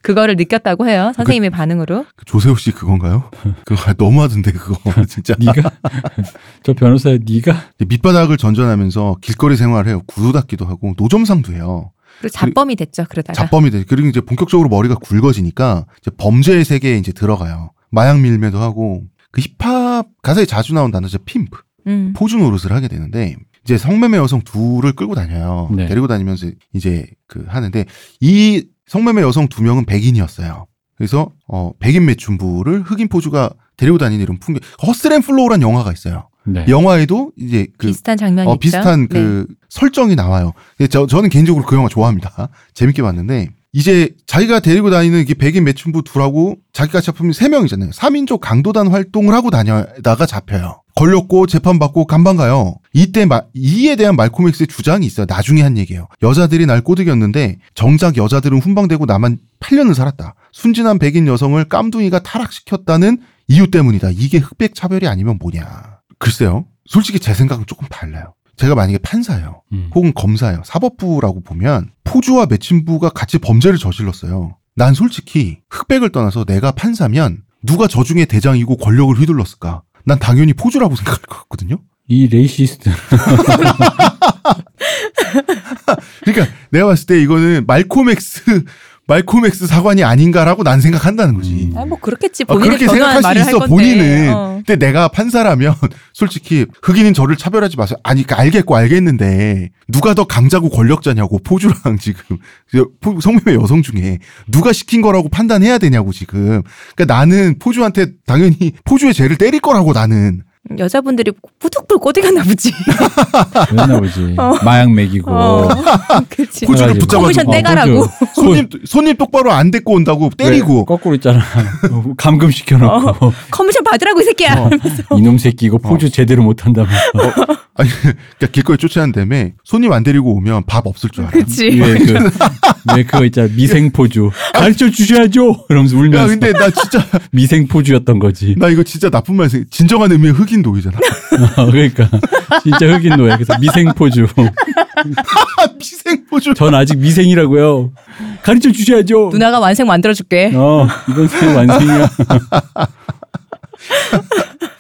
그거를 느꼈다고 해요 선생님의 반응으로 그 조세호 씨 그건가요? 그거 너무하던데 그거 진짜. 네가 저 변호사 네가 밑바닥을 전전하면서 길거리 생활을 해요. 구두 닦기도 하고 노점상도 해요. 그리고 자범이 됐죠 그러다가 잡범이 돼. 그리고 이제 본격적으로 머리가 굵어지니까 이제 범죄의 세계에 이제 들어가요. 마약 밀매도 하고 그 힙합 가사에 자주 나온 단어 죠. pimp. 음. 포주 노릇을 하게 되는데 이제 성매매 여성 둘을 끌고 다녀요. 네. 데리고 다니면서 이제 그 하는데 이 성매매 여성 두 명은 백인이었어요. 그래서 어 백인 매춘부를 흑인 포주가 데리고 다니는 이런 풍경. Hustle & Flow란 영화가 있어요. 네. 영화에도 이제 그 비슷한 장면이 어, 있죠 비슷한 그 네. 설정이 나와요. 저, 저는 개인적으로 그 영화 좋아합니다. 재밌게 봤는데 이제 자기가 데리고 다니는 이게 백인 매춘부 둘하고 자기가 잡히면 세 명이잖아요. 3인조 강도단 활동을 하고 다녀다가 잡혀요. 걸렸고 재판받고 감방 가요. 이때 마, 이에 대한 말콤 엑스의 주장이 있어요. 나중에 한 얘기예요. 여자들이 날 꼬드겼는데 정작 여자들은 훈방되고 나만 8년을 살았다. 순진한 백인 여성을 깜둥이가 타락시켰다는 이유 때문이다. 이게 흑백 차별이 아니면 뭐냐. 글쎄요. 솔직히 제 생각은 조금 달라요. 제가 만약에 판사예요. 음. 혹은 검사예요. 사법부라고 보면 포주와 매춘부가 같이 범죄를 저질렀어요. 난 솔직히 흑백을 떠나서 내가 판사면 누가 저 중에 대장이고 권력을 휘둘렀을까? 난 당연히 포주라고 생각할 것 같거든요. 이 racist. 그러니까 내가 봤을 때 이거는 말코맥스 말코맥스 사관이 아닌가라고 난 생각한다는 거지. 음. 아, 뭐 그렇겠지 아, 그렇게 생각할 수할 있어 본인은. 어. 근데 내가 판사라면 솔직히 흑인인 저를 차별하지 마세요. 아니 그러니까 알겠고 알겠는데 누가 더 강자고 권력자냐고 포주랑 지금 포- 성매매 여성 중에 누가 시킨 거라고 판단해야 되냐고 지금. 그러니까 나는 포주한테 당연히 포주의 죄를 때릴 거라고 나는. 여자분들이 뿌득뿌득 꼬드겼나 보지 그랬나 보지. 어. 마약 먹이고. 어. 그치 포주를 그래가지고. 붙잡아서 커미션 어, 떼가라고. 손님 손님 똑바로 안 데리고 온다고 때리고. 왜 거꾸로 있잖아. 감금 시켜놓고 커미션 받으라고 이 새끼야 어. 이놈 새끼 이거 포주 제대로 못한다면서. 아니 그러니까 길거리 쫓아낸 다음에 손님 안 데리고 오면 밥 없을 줄 알아. 그치 왜 그, 왜 그거 있잖아. 미생포주. 가르쳐 주셔야죠! 이러면서 야 울면서. 근데 나 진짜 미생포주였던 거지. 나 이거 진짜 나쁜 말 생각. 진정한 의미의 흑인 노이잖아. 어, 그러니까. 진짜 흑인 노예. 그래서 미생포주. 미생포주. 전 아직 미생이라고요. 가르쳐 주셔야죠! 누나가 완생 만들어 줄게 어, 이번 생 완생이야.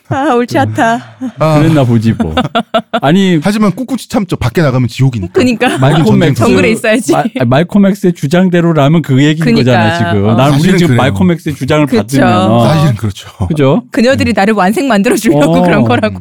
아 옳지 않다 아, 그랬나 보지 뭐. 아니 하지만 꿋꿋이 참죠. 밖에 나가면 지옥이니까. 그니까 말코맥스 정글에 있어야지. 마- 아니, 말코맥스의 주장대로라면 그 얘기인 그니까. 거잖아 지금. 어. 난 우리 지금 그래요. 말코맥스의 주장을 그쵸. 받으면 어, 사실은 그렇죠. 그죠? 그녀들이 나를 완생 만들어 주려고 어. 그런 거라고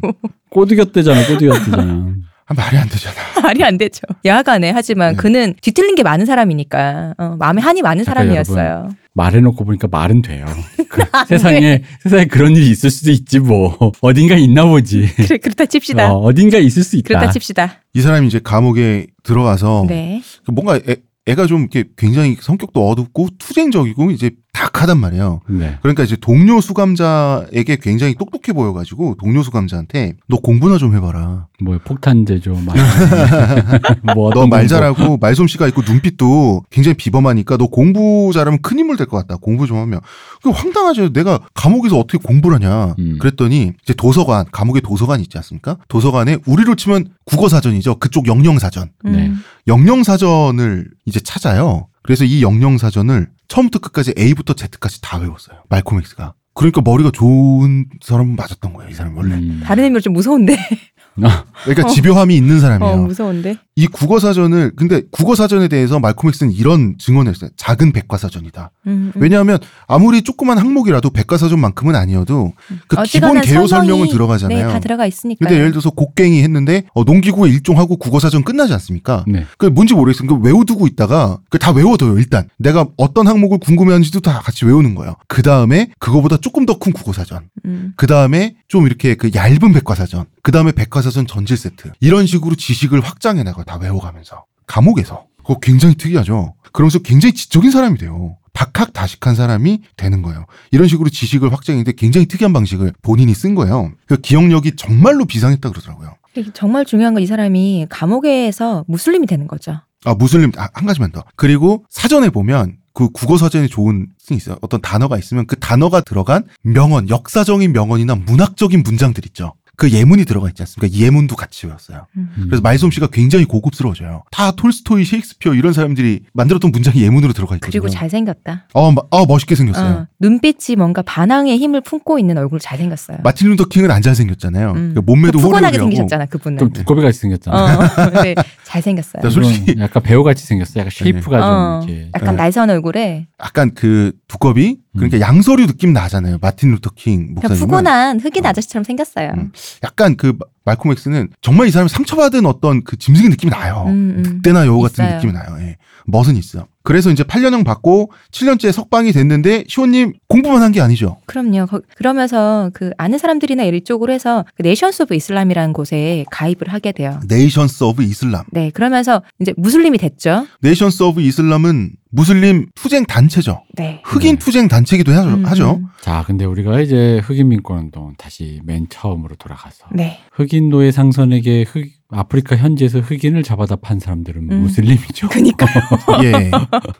꼬드겼대잖아, 꼬드겼대잖아. 아, 말이 안 되잖아. 말이 안 되죠 야간에 하지만 네. 그는 뒤틀린 게 많은 사람이니까 어, 마음에 한이 많은 사람이었어요 말해놓고 보니까 말은 돼요. 그 세상에 세상에 그런 일이 있을 수도 있지 뭐 어딘가 있나 보지. 그래 그렇다 칩시다 어, 딘가 있을 수 있다. 그렇다 칩시다 이 사람이 이제 감옥에 들어가서 네그 뭔가 애, 애가 좀 이렇게 굉장히 성격도 어둡고 투쟁적이고 이제 닭하단 말이에요. 네. 그러니까 이제 동료 수감자에게 굉장히 똑똑해 보여가지고 동료 수감자한테 너 공부나 좀 해봐라. 뭐 폭탄제조 막. 뭐너 어떤 말 공부. 잘하고 말솜씨가 있고 눈빛도 굉장히 비범하니까 너 공부 잘하면 큰 인물 될 것 같다. 공부 좀 하면. 그 황당하죠. 내가 감옥에서 어떻게 공부를 하냐. 음. 그랬더니 이제 도서관, 감옥에 도서관 있지 않습니까? 도서관에 우리로 치면 국어 사전이죠. 그쪽 영영 사전. 네. 음. 영영 사전을 이제 찾아요. 그래서 이 영영 사전을 처음부터 끝까지 A부터 Z까지 다 외웠어요. 말코맥스가. 그러니까 머리가 좋은 사람은 맞았던 거예요. 이 사람 원래. 음. 다른 의미로 좀 무서운데 그러니까 어. 집요함이 있는 사람이에요. 어, 무서운데. 이 국어 사전을 근데 국어 사전에 대해서 말콤 엑스는 이런 증언을 했어요. 작은 백과 사전이다. 음, 음. 왜냐하면 아무리 조그만 항목이라도 백과 사전만큼은 아니어도 그 기본 개요 설명은 들어가잖아요. 네, 다 들어가 있으니까. 근데 예를 들어서 곡괭이 했는데 어, 농기구의 일종하고 국어 사전 끝나지 않습니까? 네. 그 뭔지 모르겠어요. 그 외워두고 있다가 그 다 외워둬요. 일단 내가 어떤 항목을 궁금해하는지도 다 같이 외우는 거예요. 그 다음에 그거보다 조금 더 큰 국어 사전. 음. 그 다음에 좀 이렇게 그 얇은 백과 사전. 그 다음에 백과 사전 전질 세트. 이런 식으로 지식을 확장해 나가 다 외워가면서 감옥에서. 그거 굉장히 특이하죠. 그러면서 굉장히 지적인 사람이 돼요. 박학다식한 사람이 되는 거예요. 이런 식으로 지식을 확장했는데 굉장히 특이한 방식을 본인이 쓴 거예요. 그 기억력이 정말로 비상했다 그러더라고요. 정말 중요한 건 이 사람이 감옥에서 무슬림이 되는 거죠. 아, 무슬림, 아, 한 가지만 더. 그리고 사전에 보면 그 국어 사전에 좋은 게 있어요. 어떤 단어가 있으면 그 단어가 들어간 명언, 역사적인 명언이나 문학적인 문장들 있죠. 그 예문이 들어가 있지 않습니까? 이 예문도 같이 외웠어요. 음. 그래서 말솜씨가 굉장히 고급스러워져요. 다 톨스토이, 셰익스피어 이런 사람들이 만들었던 문장이 예문으로 들어가 있거든요. 그리고 잘생겼다. 어, 마- 어, 멋있게 생겼어요. 어, 눈빛이 뭔가 반항의 힘을 품고 있는 얼굴 잘생겼어요. 마틴 루터 킹은 안 잘생겼잖아요. 음. 그 몸매도 그 푸근하게 호리호리하고. 생기셨잖아, 그분은. 좀 두꺼비 같이 생겼잖아. 어, 네, 잘생겼어요. 자, 솔직히- 약간 배우 같이 생겼어. 약간 shape가 어, 좀 이렇게. 약간 네. 날선 얼굴에 약간 그 두꺼비? 그러니까 양서류 느낌 나잖아요. 마틴 루터 킹 그냥 목사님은. 푸근한 흑인 어. 아저씨처럼 생겼어요. 음. 약간 그 마- 말콤 엑스는 정말 이 사람이 상처받은 어떤 그 짐승의 느낌이 나요. 음, 음. 늑대나 여우 같은 있어요. 느낌이 나요. 예. 멋은 있어. 그래서 이제 8년형 받고 7년째 석방이 됐는데 시호님 공부만 한 게 아니죠. 그럼요. 거- 그러면서 그 아는 사람들이나 이쪽으로 해서 그 네이션스 오브 이슬람이라는 곳에 가입을 하게 돼요. 네이션스 오브 이슬람. 네, 그러면서 이제 무슬림이 됐죠. 네이션스 오브 이슬람은 무슬림 투쟁 단체죠. 네. 흑인 네. 투쟁 단체기도 하죠. 음, 하죠. 음. 자, 근데 우리가 이제 흑인 민권 운동 다시 맨 처음으로 돌아가서 네. 흑인 노예 상선에게 흑, 아프리카 현지에서 흑인을 잡아다 판 사람들은 음. 무슬림이죠. 그니까. 예.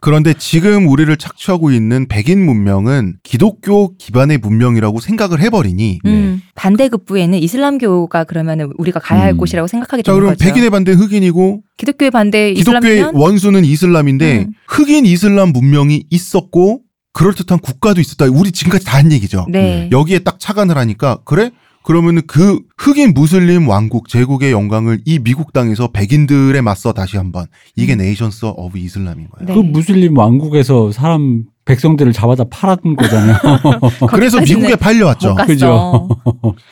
그런데 지금 우리를 착취하고 있는 백인 문명은 기독교 기반의 문명이라고 생각을 해버리니 음, 반대급부에는 이슬람교가 그러면 우리가 가야 할 음. 곳이라고 생각하게 자 되는 그럼 거죠. 백인의 반대 흑인이고 기독교의 반대 기독교의 이슬람이면 원수는 이슬람인데 음. 흑인 이슬람 문명이 있었고 그럴듯한 국가도 있었다. 우리 지금까지 다 한 얘기죠. 네. 여기에 딱 착안을 하니까 그래? 그러면은 그 흑인 무슬림 왕국 제국의 영광을 이 미국 땅에서 백인들에 맞서 다시 한번 이게 음. 네이션스 오브 이슬람인 거예요. 네. 그 무슬림 왕국에서 사람 백성들을 잡아다 팔았던 거잖아요. 그래서 미국에 팔려왔죠. 그죠.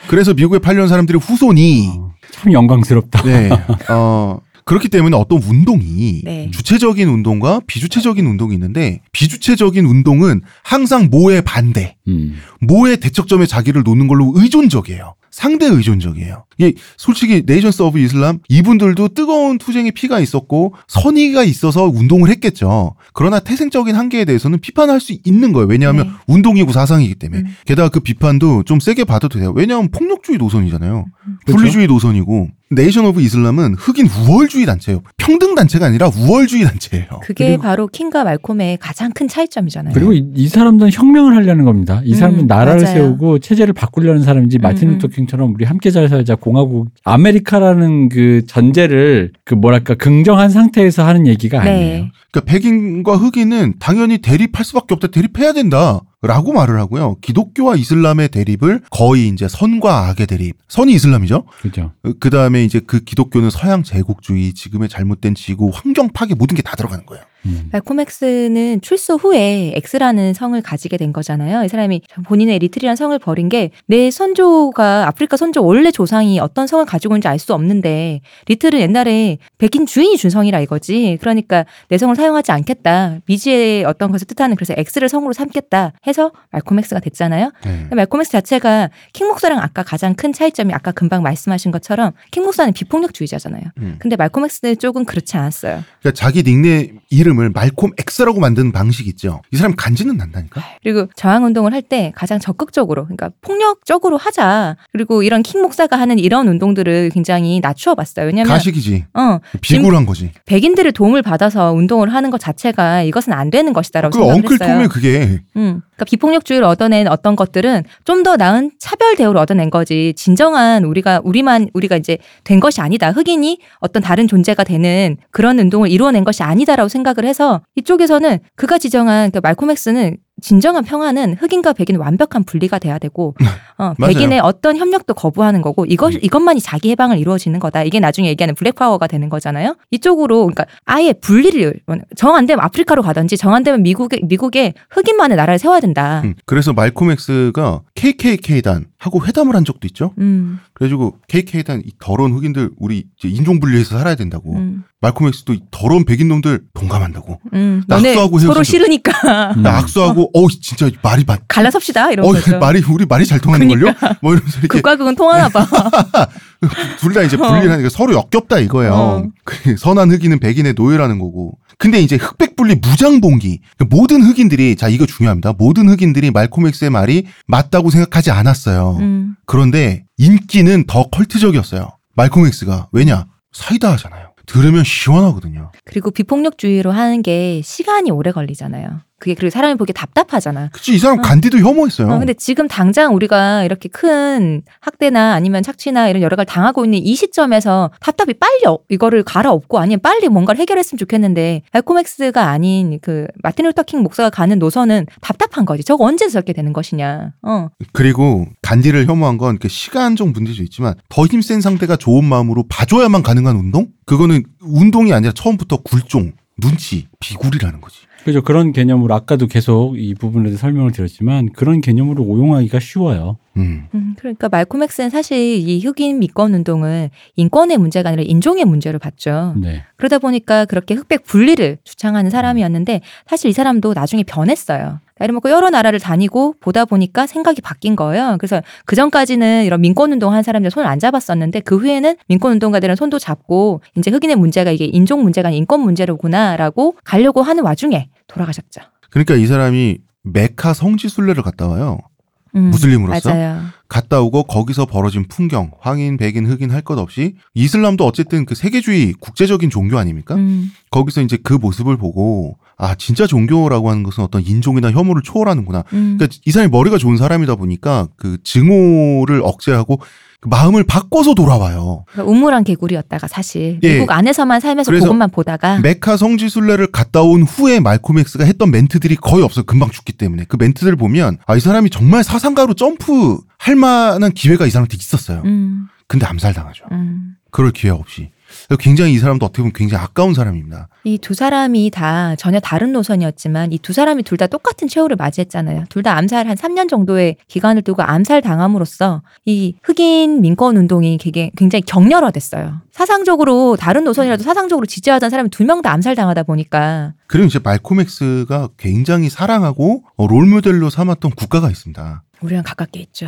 그래서 미국에 팔려온 사람들이 후손이 어, 참 영광스럽다. 네. 어, 그렇기 때문에 어떤 운동이 네. 주체적인 운동과 비주체적인 운동이 있는데 비주체적인 운동은 항상 모의 반대, 음. 모의 대척점에 자기를 놓는 걸로 의존적이에요. 상대 의존적이에요. 이게 솔직히 네이션스 오브 이슬람 이분들도 뜨거운 투쟁의 피가 있었고 선의가 있어서 운동을 했겠죠. 그러나 태생적인 한계에 대해서는 비판할 수 있는 거예요. 왜냐하면 네. 운동이고 사상이기 때문에. 음. 게다가 그 비판도 좀 세게 받아도 돼요. 왜냐하면 폭력주의 노선이잖아요. 그렇죠. 분리주의 노선이고 네이션 오브 이슬람은 흑인 우월주의 단체예요. 평등 단체가 아니라 우월주의 단체예요. 그게 그리고- 바로 킹과 말콤의 가장 큰 차이점이잖아요. 그리고 이, 이 사람들은 혁명을 하려는 겁니다. 이 사람은 음, 나라를 맞아요. 세우고 체제를 바꾸려는 사람인지 마틴 음, 루터 킹 처럼 우리 함께 잘 살자 공화국 아메리카라는 그 전제를 그 뭐랄까 긍정한 상태에서 하는 얘기가 아니에요. 네. 그러니까 백인과 흑인은 당연히 대립할 수밖에 없다. 대립해야 된다. 라고 말을 하고요. 기독교와 이슬람의 대립을 거의 이제 선과 악의 대립. 선이 이슬람이죠. 그죠. 그 다음에 이제 그 기독교는 서양 제국주의, 지금의 잘못된 지구, 환경 파괴 모든 게 다 들어가는 거예요. 음. 말콤 X는 출소 후에 X라는 성을 가지게 된 거잖아요. 이 사람이 본인의 리틀이라는 성을 버린 게 내 선조가 아프리카 선조 원래 조상이 어떤 성을 가지고 있는지 알 수 없는데 리틀은 옛날에 백인 주인이 준 성이라 이거지. 그러니까 내 성을 사용하지 않겠다. 미지의 어떤 것을 뜻하는 그래서 X를 성으로 삼겠다 해서 말콤 X가 됐잖아요. 네. 말콤 X 자체가 킹 목사랑 아까 가장 큰 차이점이 아까 금방 말씀하신 것처럼 킹 목사는 비폭력주의자잖아요. 음. 근데 말콤 X 쪽은 그렇지 않았어요. 그러니까 자기 닉네임 이름을 말콤 X라고 만드는 방식 있죠. 이 사람 간지는 난다니까. 그리고 저항 운동을 할 때 가장 적극적으로 그러니까 폭력적으로 하자. 그리고 이런 킹 목사가 하는 이런 운동들을 굉장히 낮추어 봤어요. 왜냐면 가식이지. 어, 비굴한 거지. 백인들의 도움을 받아서 운동을 하는 것 자체가 이것은 안 되는 것이다라고 그 생각을 엉클 했어요. 톰의 그게 음. 그러니까 비폭력주의를 얻어낸 어떤 것들은 좀 더 나은 차별 대우를 얻어낸 거지. 진정한 우리가 우리만 우리가 이제 된 것이 아니다. 흑인이 어떤 다른 존재가 되는 그런 운동을 이루어낸 것이 아니다라고 생각을 해서 이쪽에서는 그가 지정한 그 말콤 엑스는 진정한 평화는 흑인과 백인은 완벽한 분리가 돼야 되고 어, 맞아요. 백인의 어떤 협력도 거부하는 거고 이것 이것만이 자기 해방을 이루어지는 거다. 이게 나중에 얘기하는 블랙 파워가 되는 거잖아요. 이쪽으로 그러니까 아예 분리를 정 안 되면 아프리카로 가든지 정 안 되면 미국에 미국에 흑인만의 나라를 세워야 된다. 음, 그래서 말콤 X가 KKK단 하고 회담을 한 적도 있죠. 음, 그래가지고 KK단 이 더러운 흑인들 우리 이제 인종 분리해서 살아야 된다고. 음, 말콤 이 더러운 백인 놈들 동감한다고. 음. 너네 낙서하고 서로 싫으니까 음. 나 악수하고 어 진짜 말이 맞. 갈라섭시다 이런 어 거죠. 말이 우리 말이 잘 통하는 걸요? 뭐 이러면서 이렇게 극과 극은 통하나 봐. 둘 다 이제 분리를 하니까 서로 역겹다 이거예요. 어. 그 선한 흑인은 백인의 노예라는 거고. 근데 이제 흑백 분리 무장봉기. 그러니까 모든 흑인들이 자 이거 중요합니다. 모든 흑인들이 말콤 X의 말이 맞다고 생각하지 않았어요. 음. 그런데 인기는 더 컬트적이었어요. 말콤 X가 왜냐 사이다 하잖아요. 들으면 시원하거든요. 그리고 비폭력주의로 하는 게 시간이 오래 걸리잖아요. 그게 그리고 사람이 보기 답답하잖아. 그치 이 사람 어. 간디도 혐오했어요. 어, 근데 지금 당장 우리가 이렇게 큰 학대나 아니면 착취나 이런 여러 가지 당하고 있는 이 시점에서 답답이 빨리 어- 이거를 갈아엎고 아니면 빨리 뭔가를 해결했으면 좋겠는데 말콤 엑스가 아닌 그 마틴 루터 킹 목사가 가는 노선은 답답한 거지. 저거 언제 저렇게 되는 것이냐. 어. 그리고 간디를 혐오한 건 그 시간적 문제도 있지만 더 힘센 상대가 좋은 마음으로 봐줘야만 가능한 운동? 그거는 운동이 아니라 처음부터 굴종, 눈치, 비굴이라는 거지. 그죠. 그런 개념으로 아까도 계속 이 부분에 대해서 설명을 드렸지만 그런 개념으로 오용하기가 쉬워요. 음. 음, 그러니까 말콤 엑스는 사실 이 흑인 미권 운동은 인권의 문제가 아니라 인종의 문제로 봤죠. 네. 그러다 보니까 그렇게 흑백 분리를 주창하는 사람이었는데 사실 이 사람도 나중에 변했어요. 나이를 먹고 여러 나라를 다니고 보다 보니까 생각이 바뀐 거예요. 그래서 그 전까지는 이런 민권 운동 한 사람들 손을 안 잡았었는데 그 후에는 민권 운동가들은 손도 잡고 이제 흑인의 문제가 이게 인종 문제가 아닌 인권 문제로구나라고 가려고 하는 와중에 돌아가셨죠. 그러니까 이 사람이 메카 성지 순례를 갔다 와요. 음, 무슬림으로서 맞아요. 갔다 오고 거기서 벌어진 풍경, 황인, 백인, 흑인 할 것 없이 이슬람도 어쨌든 그 세계주의 국제적인 종교 아닙니까? 음, 거기서 이제 그 모습을 보고 아 진짜 종교라고 하는 것은 어떤 인종이나 혐오를 초월하는구나. 음. 그러니까 이 사람이 머리가 좋은 사람이다 보니까 그 증오를 억제하고 그 마음을 바꿔서 돌아와요. 그러니까 우물한 개구리였다가 사실 예. 미국 안에서만 살면서 그것만 보다가 메카 성지 순례를 갔다 온 후에 말콤 엑스가 했던 멘트들이 거의 없어요. 금방 죽기 때문에. 그 멘트들 보면 아 이 사람이 정말 사상가로 점프 할 만한 기회가 이 사람한테 있었어요. 음, 근데 암살당하죠. 음. 그럴 기회 없이. 굉장히 이 사람도 어떻게 보면 굉장히 아까운 사람입니다. 이 두 사람이 다 전혀 다른 노선이었지만 이 두 사람이 둘 다 똑같은 최후를 맞이했잖아요. 둘 다 암살 한 3년 정도의 기간을 두고 암살 당함으로써 이 흑인 민권 운동이 굉장히 격렬화됐어요. 사상적으로 다른 노선이라도 사상적으로 지지하던 사람이 두 명 다 암살 당하다 보니까 그리고 이제 말콤 엑스가 굉장히 사랑하고 어, 롤모델로 삼았던 국가가 있습니다. 우리랑 가깝게 있죠.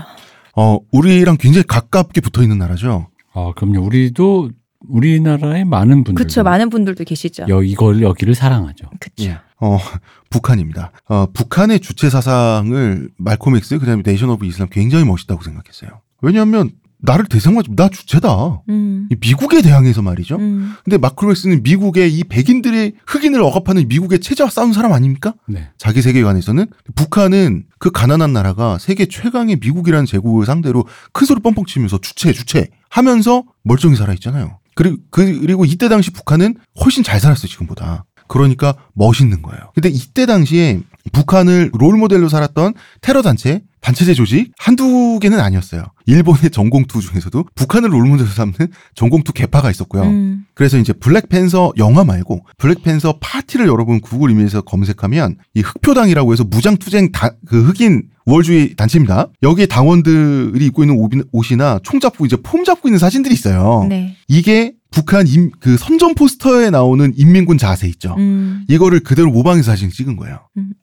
어, 우리랑 굉장히 가깝게 붙어 있는 나라죠. 아, 그럼요. 우리도 우리나라의 많은 분들 그렇죠. 많은 분들도 계시죠. 여 이걸 여기를 사랑하죠. 그렇죠. 어, 북한입니다. 어, 북한의 주체 사상을 말콤 엑스, 그 다음에 네이션 오브 이슬람 굉장히 멋있다고 생각했어요. 왜냐하면 나를 대상하지, 나 주체다. 음. 이 미국에 대항해서 말이죠. 음. 근데 말콤 엑스는 미국의 이 백인들의 흑인을 억압하는 미국의 체제와 싸운 사람 아닙니까? 네. 자기 세계관에서는 북한은 그 가난한 나라가 세계 최강의 미국이라는 제국을 상대로 큰 소리 뻥뻥 치면서 주체 주체 하면서 멀쩡히 살아 있잖아요. 그리고 그리고 이때 당시 북한은 훨씬 잘 살았어요 지금보다. 그러니까 멋있는 거예요. 근데 이때 당시에 북한을 롤 모델로 살았던 테러 단체 반체제 조직 한두 개는 아니었어요. 일본의 전공투 중에서도 북한을 롤 모델로 삼는 전공투 개파가 있었고요. 음. 그래서 이제 블랙팬서 영화 말고 블랙팬서 파티를 여러분 구글 이메일에서 검색하면 이 흑표당이라고 해서 무장투쟁 다, 그 흑인 우월주의 단체입니다. 여기에 당원들이 입고 있는 옷이- 옷이나 총 잡고 이제 폼 잡고 있는 사진들이 있어요. 네. 이게 북한 임, 그 선전 포스터에 나오는 인민군 자세 있죠. 음. 이거를 그대로 모방해서 사진 찍은 거예요. 음.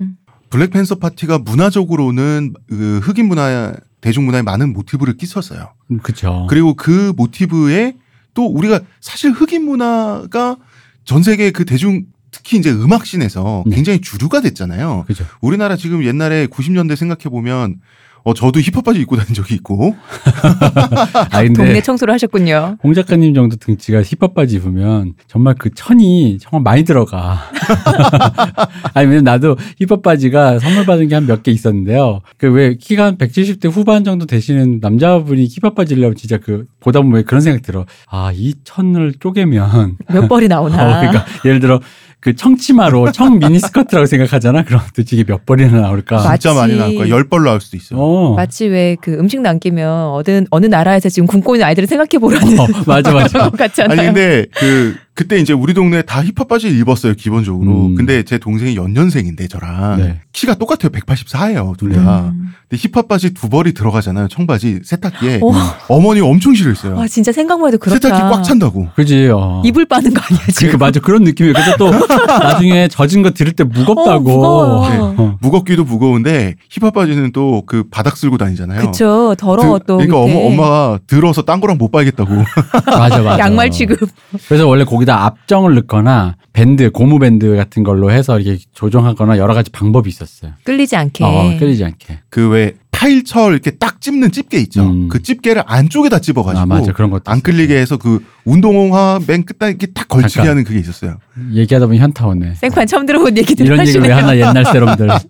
음. 블랙팬서 파티가 문화적으로는 그 흑인 문화 대중문화에 많은 모티브를 끼쳤어요. 음, 그쵸. 그리고 그 모티브에 또 우리가 사실 흑인 문화가 전 세계 그 대중 특히 이제 음악씬에서 네. 굉장히 주류가 됐잖아요. 그죠. 우리나라 지금 옛날에 90년대 생각해 보면 어, 저도 힙합 바지 입고 다닌 적이 있고. 아 근데 동네 청소를 하셨군요. 홍 작가님 정도 등치가 힙합 바지 입으면 정말 그 천이 정말 많이 들어가. 아니 왜냐면 나도 힙합 바지가 선물 받은 게 한 몇 개 있었는데요. 그 왜 키가 한 170대 후반 정도 되시는 남자분이 힙합 바지를 입으면 진짜 그 보다 보면 그런 생각 들어. 아 이 천을 쪼개면 몇 벌이 나오나. 어, 그러니까 예를 들어 그 청치마로 청 미니스커트라고 생각하잖아. 그럼 도대체 이게 몇 벌이나 나올까? 맞- 진짜 많이 나올 거야. 열 벌 나올 수도 있어요. 어. 마치 왜 그 음식 남기면 어느 어느 나라에서 지금 굶고 있는 아이들을 생각해 보라는 어, 맞아 맞아. 것 같잖아요. 아니 근데 그 그때 이제 우리 동네 다 힙합 바지를 입었어요 기본적으로. 음. 근데 제 동생이 연년생인데 저랑 네. 키가 똑같아요 184예요 둘 다. 음. 근데 힙합 바지 두 벌이 들어가잖아요 청바지 세탁기에. 오, 어머니 엄청 싫어했어요. 와 진짜 생각만 해도 그렇다. 세탁기 꽉 찬다고. 그지. 어. 이불 빠는 거 아니야 지금? 그러니까 맞아 그런 느낌이에요. 그래서 또 나중에 젖은 거 들을 때 무겁다고. 어, 무거워. 네. 어. 무겁기도 무거운데 힙합 바지는 또 그 바닥 쓸고 다니잖아요. 그쵸 더러워 그- 또. 그러니까. 어머, 엄마가 들어서 딴 거랑 못 빨겠다고. 맞아 맞아. 양말 취급. 그래서 원래 거기다 앞정을 넣거나 밴드 고무 밴드 같은 걸로 해서 이렇게 조정하거나 여러 가지 방법이 있었어요. 끌리지 않게. 어, 끌리지 않게. 그 왜 타일철 이렇게 딱 찝는 집게 있죠. 음. 그 집게를 안쪽에다 찝어가지고 아 맞아 그런 것도 안. 끌리게 해서 그 운동화 맨 끝에 이렇게 딱 걸치게 잠깐. 하는 그게 있었어요. 얘기하다 보니 현타 오네. 생판 처음 들어본 얘기들 이런 얘기를 왜. 하나 옛날 세럼들.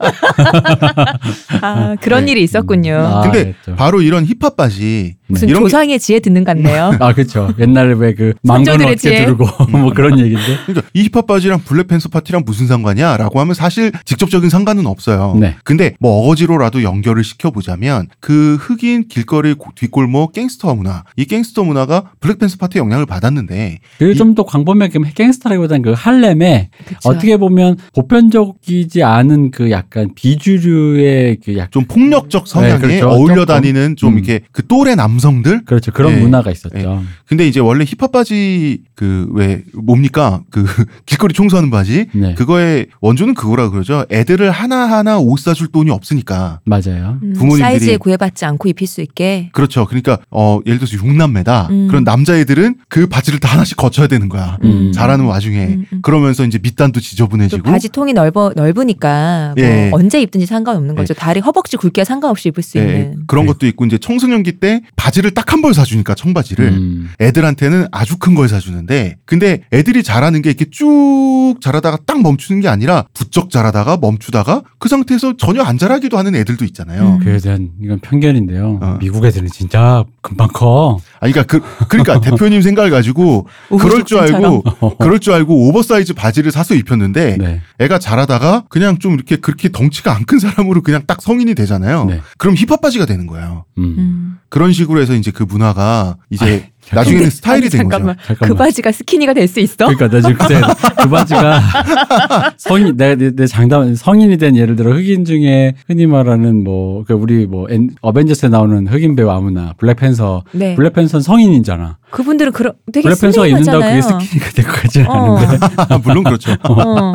아 그런 네. 일이 있었군요. 아, 근데 그랬죠. 바로 이런 힙합 바지 무슨 이런 게- 조상의 지혜 듣는 같네요. 아 그렇죠. 옛날에 왜그 어깨 지혜. 두르고 뭐 그런 얘기인데. 그러니까 이 힙합 바지랑 블랙팬서 파티랑 무슨 상관이야라고 하면 사실 직접적인 상관은 없어요. 네. 근데 뭐 어거지로라도 연결을 시켜 보자면 그 흑인 길거리 고- 뒷골목 갱스터 문화 이 갱스터 문화가 블랙팬서 파티의 영향을 받았는데 그리고 좀더 광범위하게 갱스터라기보다는 그 할렘에 그쵸. 어떻게 보면 보편적이지 않은 그 약간 비주류의 그 약간 좀 폭력적 성향에 네, 그렇죠. 어울려 조금. 다니는 좀 음. 이렇게 그 또래 남성들 그렇죠 그런 네. 문화가 있었죠. 근데 이제 원래 힙합 바지 그 왜 뭡니까 그 길거리 청소하는 바지 네. 그거의 원조는 그거라 그러죠. 애들을 하나 하나 옷 사줄 돈이 없으니까. 맞아요. 음, 부모님들이- 사이즈에 구애받지 않고 입힐 수 있게. 그렇죠. 그러니까 어 예를 들어서 육남매다. 음. 그런 남자애들은 그 바지를 다 하나씩 거쳐야 되는 거야. 음. 잘하는 와중에 음, 음. 그러면서 이제 밑단도 또 지저분해지고 바지 통이 넓어 넓으니까 뭐 예. 언제 입든지 상관없는 거죠. 다리 허벅지 굵기와 상관없이 입을 수 예, 있는. 그런 네. 것도 있고 이제 청소년기 때 바지를 딱 한 벌 사주니까 청바지를 음. 애들한테는 아주 큰 걸 사주는데 근데 애들이 자라는 게 이렇게 쭉 자라다가 딱 멈추는 게 아니라 부쩍 자라다가 멈추다가 그 상태에서 전혀 안 자라기도 하는 애들도 있잖아요. 음. 그에 대한 이건 편견인데요. 어. 미국 애들은 진짜 금방 커. 아, 그러니까 그 그러니까 대표님 생각을 가지고 그럴 줄 알고 그럴 줄 알고 오버사이즈 바지를 사서 입혔는데 네. 애가 자라다가 그냥 좀 이렇게 그렇게 덩치가 안 큰 사람으로 그냥 딱 성인이 되잖아요. 네. 그럼 힙합 바지가 되는 거예요. 음. 음. 그런 식으로 해서 이제 그 문화가 이제 잠깐만. 나중에는 근데- 스타일이 아니, 된 잠깐만. 거죠. 잠깐만. 그 바지가 skinny가 될 수 있어? 그러니까 나 지금 그때 그 바지가 성인 내, 내, 내 장담 성인이 된 예를 들어 흑인 중에 흔히 말하는 뭐그 우리 뭐 엔- 어벤져스에 나오는 흑인 배우 아무나 블랙팬서 네. 블랙팬서는 성인이잖아. 그분들은 그런 되게 블랙팬서가 입는다고 그게. skinny가 될것 같지는 어. 않은데. 아, 물론 그렇죠. 어.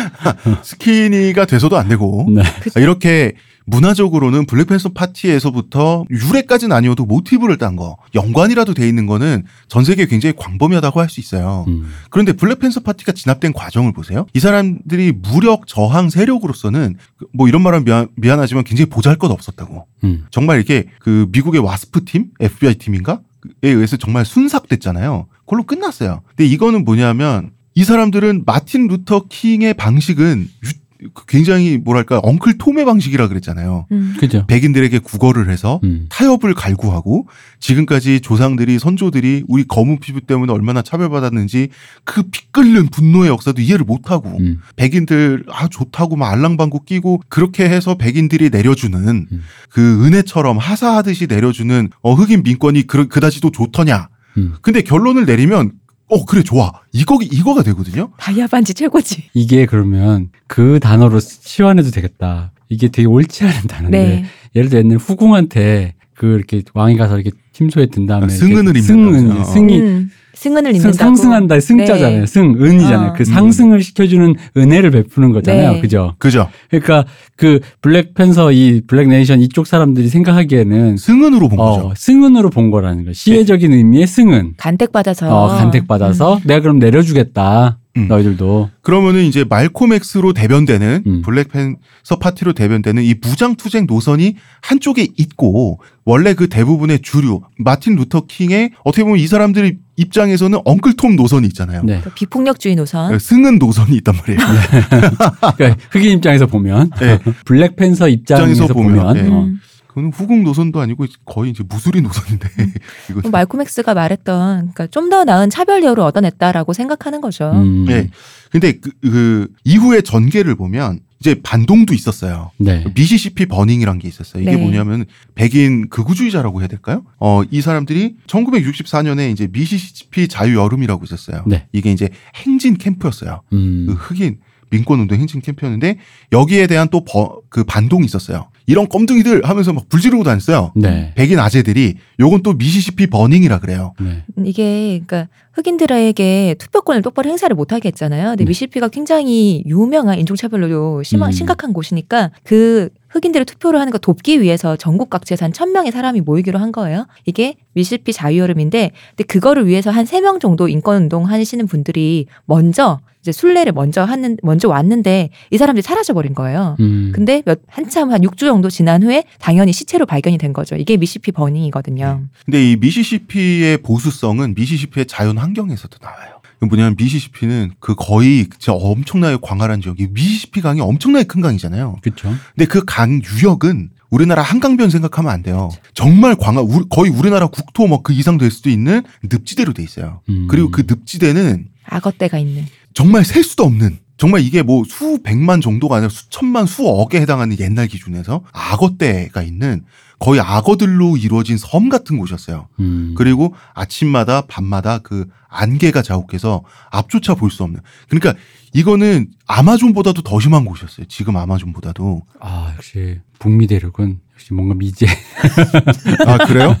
skinny가 돼서도 안 되고 네. 이렇게 문화적으로는 블랙팬서 파티에서부터 유래까지는 아니어도 모티브를 딴 거, 연관이라도 돼 있는 거는 전 세계에 굉장히 광범위하다고 할 수 있어요. 음. 그런데 블랙팬서 파티가 진압된 과정을 보세요. 이 사람들이 무력 저항 세력으로서는 그뭐 이런 말하면 미안, 미안하지만 굉장히 보잘 것 없었다고. 음. 정말 이렇게 그 미국의 SWAT 팀, FBI 팀인가? 에 의해서 정말 순삭됐잖아요. 그걸로 끝났어요. 근데 이거는 뭐냐면 이 사람들은 마틴 루터 킹의 방식은 유- 굉장히 뭐랄까 엉클 톰의 방식이라 그랬잖아요. 음. 그죠. 백인들에게 구걸을 해서 음. 타협을 갈구하고 지금까지 조상들이 선조들이 우리 검은 피부 때문에 얼마나 차별받았는지 그 피 끓는 분노의 역사도 이해를 못하고 음. 백인들 아 좋다고 막 알랑방구 끼고 그렇게 해서 백인들이 내려주는 음. 그 은혜처럼 하사하듯이 내려주는 어 흑인 민권이 그, 그다지도 좋더냐 음. 근데 결론을 내리면 어 그래 좋아 이거 이거가 되거든요 다이아 반지 최고지. 이게 그러면 그 단어로 치환해도 되겠다. 이게 되게 옳지 않은 단어인데 네. 예를 들어 옛날 후궁한테 그 이렇게 왕이 가서 이렇게 침소에 든 다음에 아, 승은을 입는다고 승은. 승이 음. 승은을 승, 입는다고. 상승한다 승자잖아요. 네. 승 은이잖아요. 어. 그 상승을 시켜주는 은혜를 베푸는 거잖아요. 네. 그죠? 그죠 그러니까 그 블랙팬서 이 블랙네이션 이쪽 사람들이 생각하기에는 승은으로 본 거죠 어, 승은으로 본 거라는 거예요. 시혜적인 의미의 승은. 간택 받아서. 어, 간택 받아서 내가 그럼 내려주겠다. 음. 너희들도 그러면은 이제 말콤 X로 대변되는 음. 블랙팬서 파티로 대변되는 이 무장 투쟁 노선이 한쪽에 있고 원래 그 대부분의 주류 마틴 루터 킹의 어떻게 보면 이 사람들 입장에서는 엉클톰 노선이 있잖아요. 네. 또 비폭력주의 노선. 승은 노선이 있단 말이에요. 그러니까 흑인 입장에서 보면 네. 블랙팬서 입장에서, 입장에서 보면, 보면, 네. 어, 음. 그거는 후궁 노선도 아니고 거의 이제 무수리 노선인데 이거 뭐 말콤 엑스가 말했던 그러니까 좀 더 나은 차별 대우를 얻어냈다라고 생각하는 거죠. 음, 네. 근데 그, 그 이후의 전개를 보면 이제 반동도 있었어요. 네. 미시시피 버닝이란 게 있었어요. 이게 네. 뭐냐면 백인 극우주의자라고 해야 될까요? 어, 이 사람들이 1964년에 이제 미시시피 자유 여름이라고 있었어요. 네. 이게 이제 행진 캠프였어요. 음, 그 흑인 민권운동 행진 캠프였는데 여기에 대한 또 그 반동이 있었어요. 이런 껌둥이들 하면서 막 불지르고 다녔어요. 네. 백인 아재들이 요건 또 미시시피 버닝이라 그래요. 네. 이게 그러니까 흑인들에게 투표권을 똑바로 행사를 못하게 했잖아요. 근데 네. 미시피가 굉장히 유명한 인종차별로 심한 음. 심각한 곳이니까 그 흑인들의 투표를 하는 거 돕기 위해서 전국 각지에서 한 천명의 사람이 모이기로 한 거예요. 이게 미시피 자유여름인데 근데 그거를 위해서 한세명 정도 인권운동 하시는 분들이 먼저 이제 순례를 먼저 하는 먼저 왔는데 이 사람들이 사라져 버린 거예요. 음, 근데 몇 한참 한 6주 정도 지난 후에 당연히 시체로 발견이 된 거죠. 이게 미시피 버닝이거든요. 근데 이 미시시피의 보수성은 미시시피의 자연 환경에서도 나와요. 뭐냐면 미시시피는 그 거의 진짜 엄청나게 광활한 지역이 미시시피 강이 엄청나게 큰 강이잖아요. 그렇죠. 근데 그 강 유역은 우리나라 한강변 생각하면 안 돼요. 정말 광활 우리- 거의 우리나라 국토 뭐 그 이상 될 수도 있는 늪지대로 돼 있어요. 음. 그리고 그 늪지대는 악어떼가 있는. 정말 셀 수도 없는 정말 이게 뭐 수백만 정도가 아니라 수천만 수억에 해당하는 옛날 기준에서 악어떼가 있는 거의 악어들로 이루어진 섬 같은 곳이었어요. 음, 그리고 아침마다 밤마다 그 안개가 자욱해서 앞조차 볼 수 없는. 그러니까 이거는 아마존보다도 더 심한 곳이었어요. 지금 아마존보다도. 아 역시 북미 대륙은 역시 뭔가 미제. 아 그래요?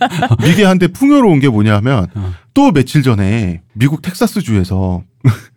이게 한데 풍요로운 게 뭐냐면 어. 또 며칠 전에 미국 텍사스 주에서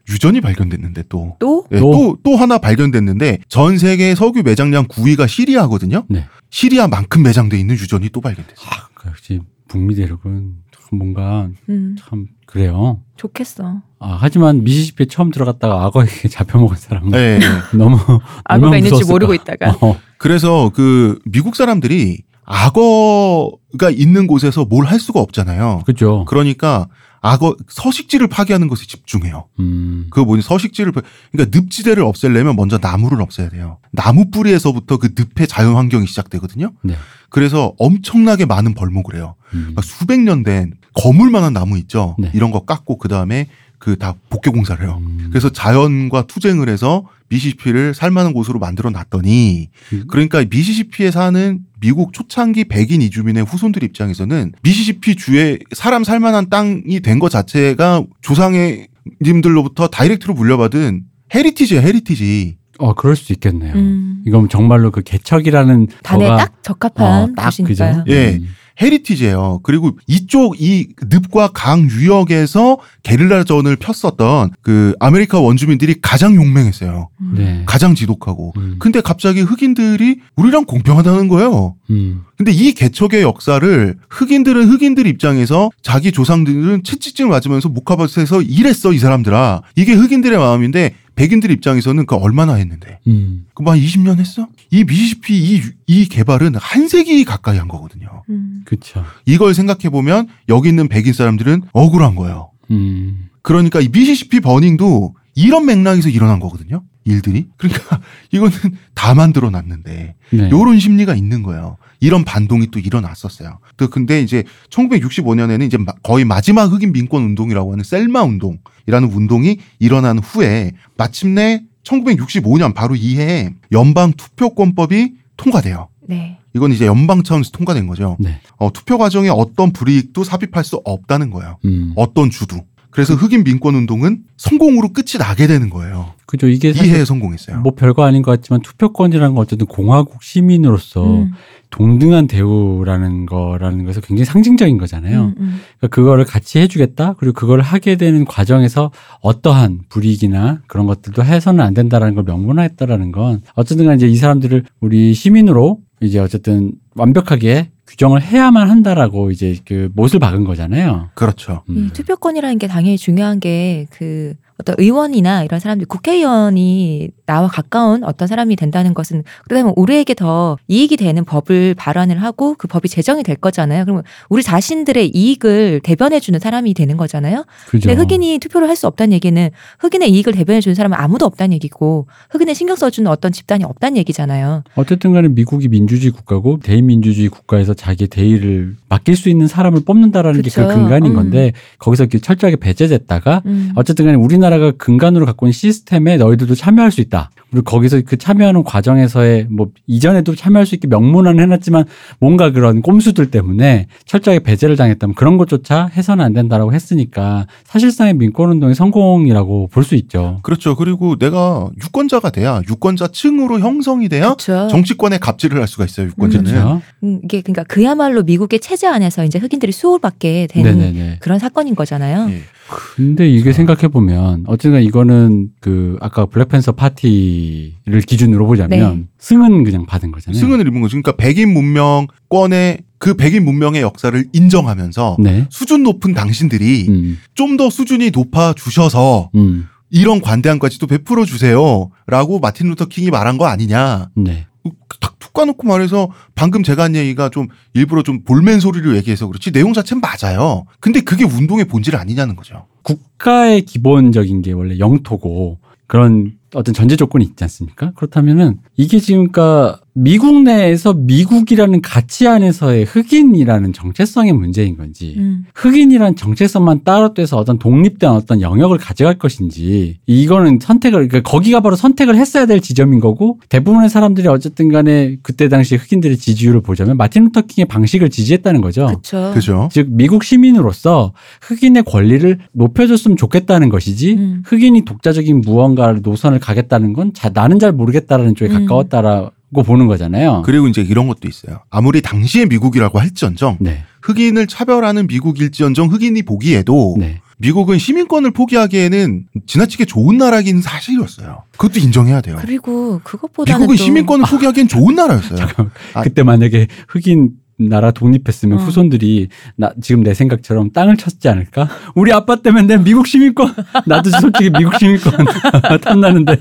유전이 발견됐는데 또. 또 네, 또? 또, 또 하나 발견됐는데 전 세계 석유 매장량 9위가 시리아거든요. 네. 시리아만큼 매장돼 있는 유전이 또 발견됐어요. 아, 그 역시 북미 대륙은 참 뭔가 음, 참 그래요. 좋겠어. 아, 하지만 미시시피에 처음 들어갔다가 악어에게 잡혀먹은 사람은 네. 너무 악어가 있는지 무서웠을까. 모르고 있다가. 어, 그래서 그 미국 사람들이 악어가 있는 곳에서 뭘 할 수가 없잖아요. 그죠. 그러니까 악어 서식지를 파괴하는 것에 집중해요. 음, 그 뭐니 서식지를 파- 그러니까 늪지대를 없애려면 먼저 나무를 없애야 돼요. 나무 뿌리에서부터 그 늪의 자연 환경이 시작되거든요. 네. 그래서 엄청나게 많은 벌목을 해요. 음, 막 수백 년 된 거물만한 나무 있죠. 네. 이런 거 깎고 그 다음에 그 다 복개 공사를 해요. 음, 그래서 자연과 투쟁을 해서 미시시피를 살만한 곳으로 만들어 놨더니 음. 그러니까 미시시피에 사는 미국 초창기 백인 이주민의 후손들 입장에서는 미시시피 주에 사람 살만한 땅이 된 것 자체가 조상의 님들로부터 direct로 물려받은 heritage야 heritage. 어, 그럴 수도 있겠네요. 음, 이건 정말로 그 개척이라는 단에 거가 딱 적합한 어, 딱 곳이니까요. 그죠. 예. 음, heritage예요. 그리고 이쪽 이 늪과 강 유역에서 게릴라전을 폈었던 그 아메리카 원주민들이 가장 용맹했어요. 음. 네. 가장 지독하고. 음, 근데 갑자기 흑인들이 우리랑 공평하다는 거예요. 음, 근데 이 개척의 역사를 흑인들은 흑인들 입장에서 자기 조상들은 채찍질 맞으면서 목화밭에서 일했어 이 사람들아. 이게 흑인들의 마음인데 백인들 입장에서는 그 얼마나 했는데. 음, 그만 20년 했어? 이 미시시피 이, 이 개발은 한 세기 가까이 한 거거든요. 음. 그쵸. 이걸 생각해 보면 여기 있는 백인 사람들은 억울한 거예요. 음, 그러니까 이 미시시피 버닝도 이런 맥락에서 일어난 거거든요. 일들이. 그러니까 이거는 다 만들어 놨는데 네. 요런 심리가 있는 거예요. 이런 반동이 또 일어났었어요. 또 근데 이제 1965년에는 이제 마- 거의 마지막 흑인 민권 운동이라고 하는 셀마 운동이라는 운동이 일어난 후에 마침내 1965년 바로 이해에 연방 투표권법이 통과돼요. 네. 이건 이제 연방 차원에서 통과된 거죠. 네. 어, 투표 과정에 어떤 불이익도 삽입할 수 없다는 거예요. 음, 어떤 주도. 그래서 흑인 민권 운동은 성공으로 끝이 나게 되는 거예요. 그죠. 이게 이해에 성공했어요. 뭐 별거 아닌 것 같지만 투표권이라는 건 어쨌든 공화국 시민으로서 음, 동등한 대우라는 거라는 것에서 굉장히 상징적인 거잖아요. 음, 음. 그러니까 그거를 같이 해주겠다. 그리고 그걸 하게 되는 과정에서 어떠한 불이익이나 그런 것들도 해서는 안 된다라는 걸 명분화했다라는 건 어쨌든 간에 이제 이 사람들을 우리 시민으로 이제 어쨌든 완벽하게 규정을 해야만 한다라고 이제 그 못을 박은 거잖아요. 그렇죠. 음. 이 투표권이라는 게 당연히 중요한 게 그 어떤 의원이나 이런 사람들 국회의원이 나와 가까운 어떤 사람이 된다는 것은 그러면 우리에게 더 이익이 되는 법을 발안을 하고 그 법이 제정이 될 거잖아요. 그러면 우리 자신들의 이익을 대변해 주는 사람이 되는 거잖아요. 그죠. 근데 흑인이 투표를 할 수 없다는 얘기는 흑인의 이익을 대변해 주는 사람은 아무도 없다는 얘기고 흑인에 신경 써주는 어떤 집단이 없다는 얘기잖아요. 어쨌든 간에 미국이 민주주의 국가고 대의민주주의 국가에서 자기 대의를 맡길 수 있는 사람을 뽑는다라는 게 그. 근간인 음. 건데 거기서 이렇게 철저하게 배제됐다가 음. 어쨌든 간에 우리나라 가 근간으로 갖고 있는 시스템에 너희들도 참여할 수 있다. 그리고 거기서 그 참여하는 과정에서의 뭐 이전에도 참여할 수 있게 명문화는 해놨지만 뭔가 그런 꼼수들 때문에 철저하게 배제를 당했다면 그런 것조차 해서는 안 된다라고 했으니까 사실상의 민권운동의 성공이라고 볼 수 있죠. 그렇죠. 그리고 내가 유권자가 돼야 유권자층으로 형성이 돼야 그렇죠. 정치권에 갑질을 할 수가 있어요. 유권자는. 그렇죠. 음, 이게 그러니까 그야말로 미국의 체제 안에서 이제 흑인들이 수호받게 되는 네네네. 그런 사건인 거잖아요. 예. 근데 이게 생각해 보면 어쨌든 이거는 그 아까 블랙팬서 파티 를 기준으로 보자면 네. 승은 그냥 받은 거잖아요. 승은을 입은 거죠. 그러니까 백인 문명권의 그 백인 문명의 역사를 인정하면서 네. 수준 높은 당신들이 음. 좀더 수준이 높아 주셔서 음. 이런 관대함까지도 베풀어 주세요라고 마틴 루터 킹이 말한 거 아니냐. 네. 탁툭 까놓고 말해서 방금 제가 한 얘기가 좀 일부러 좀 볼멘 소리로 얘기해서 그렇지 내용 자체는 맞아요. 근데 그게 운동의 본질 아니냐는 거죠. 국가의 기본적인 게 원래 영토고 그런 어떤 전제 조건이 있지 않습니까? 그렇다면은 이게 지금 그러니까 미국 내에서 미국이라는 가치 안에서의 흑인이라는 정체성의 문제인 건지 음. 흑인이라는 정체성만 따로 떼서 어떤 독립된 어떤 영역을 가져갈 것인지 이거는 선택을 그러니까 거기가 바로 선택을 했어야 될 지점인 거고 대부분의 사람들이 어쨌든 간에 그때 당시 흑인들의 지지율을 보자면 마틴 루터 킹의 방식을 지지했다는 거죠. 그렇죠. 즉 미국 시민으로서 흑인의 권리를 높여줬으면 좋겠다는 것이지 음. 흑인이 독자적인 무언가 노선을 가겠다는 건 자, 나는 잘 모르겠다라는 쪽에 음. 가까웠다라 고 보는 거잖아요. 그리고 이제 이런 것도 있어요. 아무리 당시의 미국이라고 할지언정 네, 흑인을 차별하는 미국일지언정 흑인이 보기에도 네. 미국은 시민권을 포기하기에는 지나치게 좋은 나라긴 사실이었어요. 그것도 인정해야 돼요. 그리고 그것보다는 미국은 또 시민권을 포기하기엔 좋은 나라였어요. 아. 그때 만약에 흑인 나라 독립했으면 어. 후손들이 나 지금 내 생각처럼 땅을 쳤지 않을까? 우리 아빠 때문에 내 미국 시민권 나도 솔직히 미국 시민권 탐나는데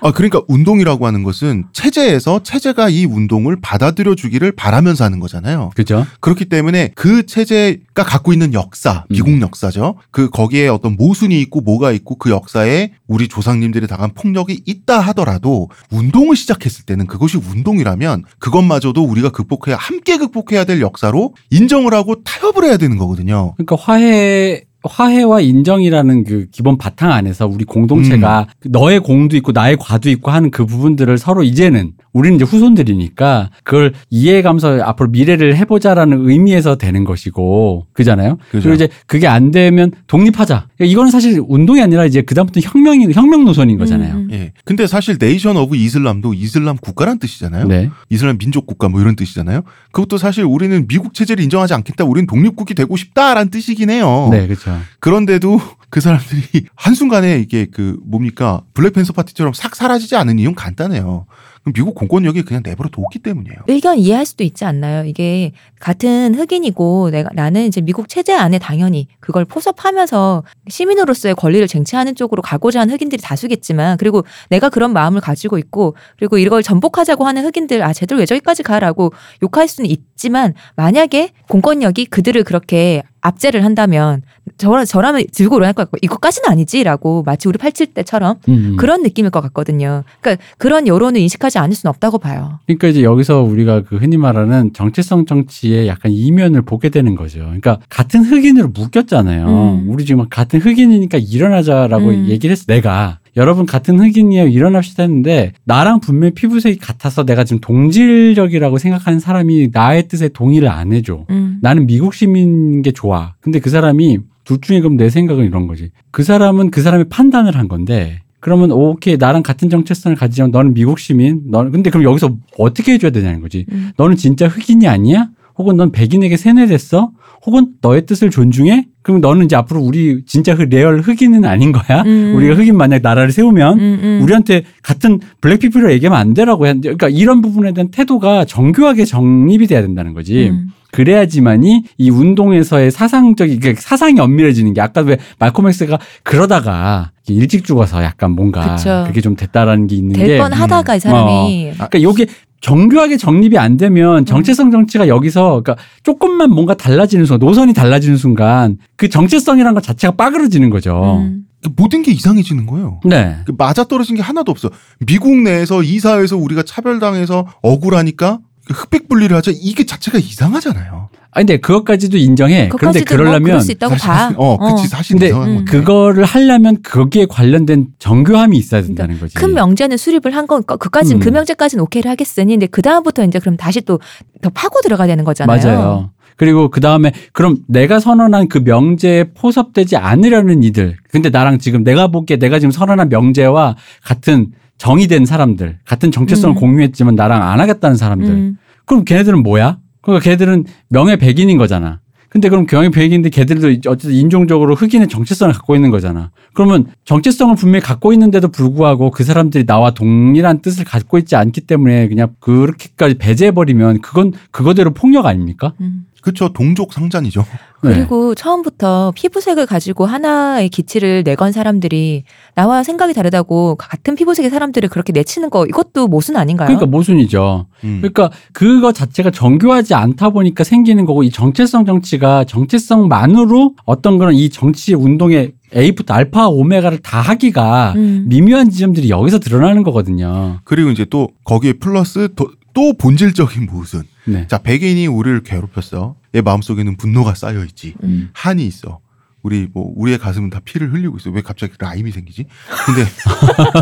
아, 그러니까 운동이라고 하는 것은 체제에서 체제가 이 운동을 받아들여 주기를 바라면서 하는 거잖아요. 그죠? 그렇기 때문에 그 체제가 갖고 있는 역사, 음. 미국 역사죠. 그 거기에 어떤 모순이 있고 뭐가 있고 그 역사에 우리 조상님들이 당한 폭력이 있다 하더라도 운동을 시작했을 때는 그것이 운동이라면 그것마저도 우리가 극복해야 함께 극복해야 될 역사로 인정을 하고 타협을 해야 되는 거거든요. 그러니까 화해 화해와 인정이라는 그 기본 바탕 안에서 우리 공동체가 음. 너의 공도 있고 나의 과도 있고 하는 그 부분들을 서로 이제는 우리는 이제 후손들이니까 그걸 이해가면서 앞으로 미래를 해보자라는 의미에서 되는 것이고 그잖아요. 그죠. 그리고 이제 그게 안 되면 독립하자. 그러니까 이거는 사실 운동이 아니라 이제 그다음부터 혁명이 혁명 노선인 거잖아요. 음, 음. 예. 근데 사실 네이션 오브 이슬람도 이슬람 국가란 뜻이잖아요. 네. 이슬람 민족 국가 뭐 이런 뜻이잖아요. 그것도 사실 우리는 미국 체제를 인정하지 않겠다. 우리는 독립국이 되고 싶다라는 뜻이긴 해요. 네, 그렇죠. 그런데도 그 사람들이 한순간에 이게 그 뭡니까 블랙팬서 파티처럼 싹 사라지지 않은 이유는 간단해요. 미국 공권력이 그냥 내버려 뒀기 때문이에요. 의견 이해할 수도 있지 않나요? 이게 같은 흑인이고 내가 나는 이제 미국 체제 안에 당연히 그걸 포섭하면서 시민으로서의 권리를 쟁취하는 쪽으로 가고자 하는 흑인들이 다수겠지만 그리고 내가 그런 마음을 가지고 있고 그리고 이걸 전복하자고 하는 흑인들 아 쟤들 왜 저기까지 가라고 욕할 수는 있지만 만약에 공권력이 그들을 그렇게 압제를 한다면 저, 저라면 들고 일어날 것 같고 이것까지는 아니지라고 마치 우리 87 때처럼 음. 그런 느낌일 것 같거든요. 그러니까 그런 여론을 인식하지 않을 수는 없다고 봐요. 그러니까 이제 여기서 우리가 그 흔히 말하는 정체성 정치의 약간 이면을 보게 되는 거죠. 그러니까 같은 흑인으로 묶였잖아요. 음. 우리 지금 같은 흑인이니까 일어나자라고 음. 얘기를 했어. 내가 여러분 같은 흑인이에요. 일어납시다 했는데 나랑 분명히 피부색이 같아서 내가 지금 동질적이라고 생각하는 사람이 나의 뜻에 동의를 안 해줘. 음. 나는 미국 시민인 게 좋아. 근데 그 사람이 둘 중에 그럼 내 생각은 이런 거지. 그 사람은 그 사람의 판단을 한 건데 그러면 오케이 나랑 같은 정체성을 가지지만 너는 미국 시민. 너는 근데 그럼 여기서 어떻게 해줘야 되냐는 거지. 음. 너는 진짜 흑인이 아니야? 혹은 넌 백인에게 세뇌됐어? 혹은 너의 뜻을 존중해? 그럼 너는 이제 앞으로 우리 진짜 그 real 흑인은 아닌 거야? 음. 우리가 흑인 만약 나라를 세우면 음, 음. 우리한테 같은 black people이라고 얘기하면 안 되라고 해야 그러니까 이런 부분에 대한 태도가 정교하게 정립이 돼야 된다는 거지. 음. 그래야지만이 이 운동에서의 사상적인 그 사상이 엄밀해지는 게 아까 왜 말콤 엑스가 그러다가 일찍 죽어서 약간 뭔가 그쵸. 그게 좀 됐다라는 게 있는 게 될 뻔 하다가 이 사람이 어. 그러니까 요게 정교하게 정립이 안 되면 정체성 정치가 여기서 그러니까 조금만 뭔가 달라지는 순간 노선이 달라지는 순간 그 정체성이라는 것 자체가 빠그러지는 거죠. 음. 모든 게 이상해지는 거예요. 네. 그 맞아 떨어진 게 하나도 없어. 미국 내에서 이 사회에서 우리가 차별당해서 억울하니까 그 흑백 분리를 하자 이게 자체가 이상하잖아요. 아니 근데 그것까지도 인정해. 그런데 뭐 그러려면 그럴 수 있다고 사실, 봐. 어, 그치 사실 근데 이상한 음. 거. 그거를 하려면 거기에 관련된 정교함이 있어야 된다는 거지. 큰 명제는 수립을 한건 그까지는 음. 그 명제까지는 오케이를 하겠으니 근데 그 다음부터 이제 그럼 다시 또 더 파고 들어가야 되는 거잖아요. 맞아요. 그리고 그 다음에 그럼 내가 선언한 그 명제에 포섭되지 않으려는 이들. 근데 나랑 지금 내가 보기에 내가 지금 선언한 명제와 같은 정의된 사람들, 같은 정체성을 음. 공유했지만 나랑 안 하겠다는 사람들. 음. 그럼 걔네들은 뭐야? 그러니까 걔들은 명예 백인인 거잖아. 근데 그럼 명예 백인인데 걔들도 어쨌든 인종적으로 흑인의 정체성을 갖고 있는 거잖아. 그러면 정체성을 분명히 갖고 있는데도 불구하고 그 사람들이 나와 동일한 뜻을 갖고 있지 않기 때문에 그냥 그렇게까지 배제해버리면 그건 그거대로 폭력 아닙니까? 음. 그쵸 동족 상잔이죠. 네. 그리고 처음부터 피부색을 가지고 하나의 기치를 내건 사람들이 나와 생각이 다르다고 같은 피부색의 사람들을 그렇게 내치는 거 이것도 모순 아닌가요? 그러니까 모순이죠. 음. 그러니까 그거 자체가 정교하지 않다 보니까 생기는 거고 이 정체성 정치가 정체성만으로 어떤 그런 이 정치 운동의 A부터 알파 오메가를 다 하기가 음. 미묘한 지점들이 여기서 드러나는 거거든요. 그리고 이제 또 거기에 플러스 또, 또 본질적인 모순. 네. 자 백인이 우리를 괴롭혔어. 얘 마음속에는 분노가 쌓여 있지. 음. 한이 있어. 우리 뭐 우리의 가슴은 다 피를 흘리고 있어. 왜 갑자기 라임이 생기지? 근데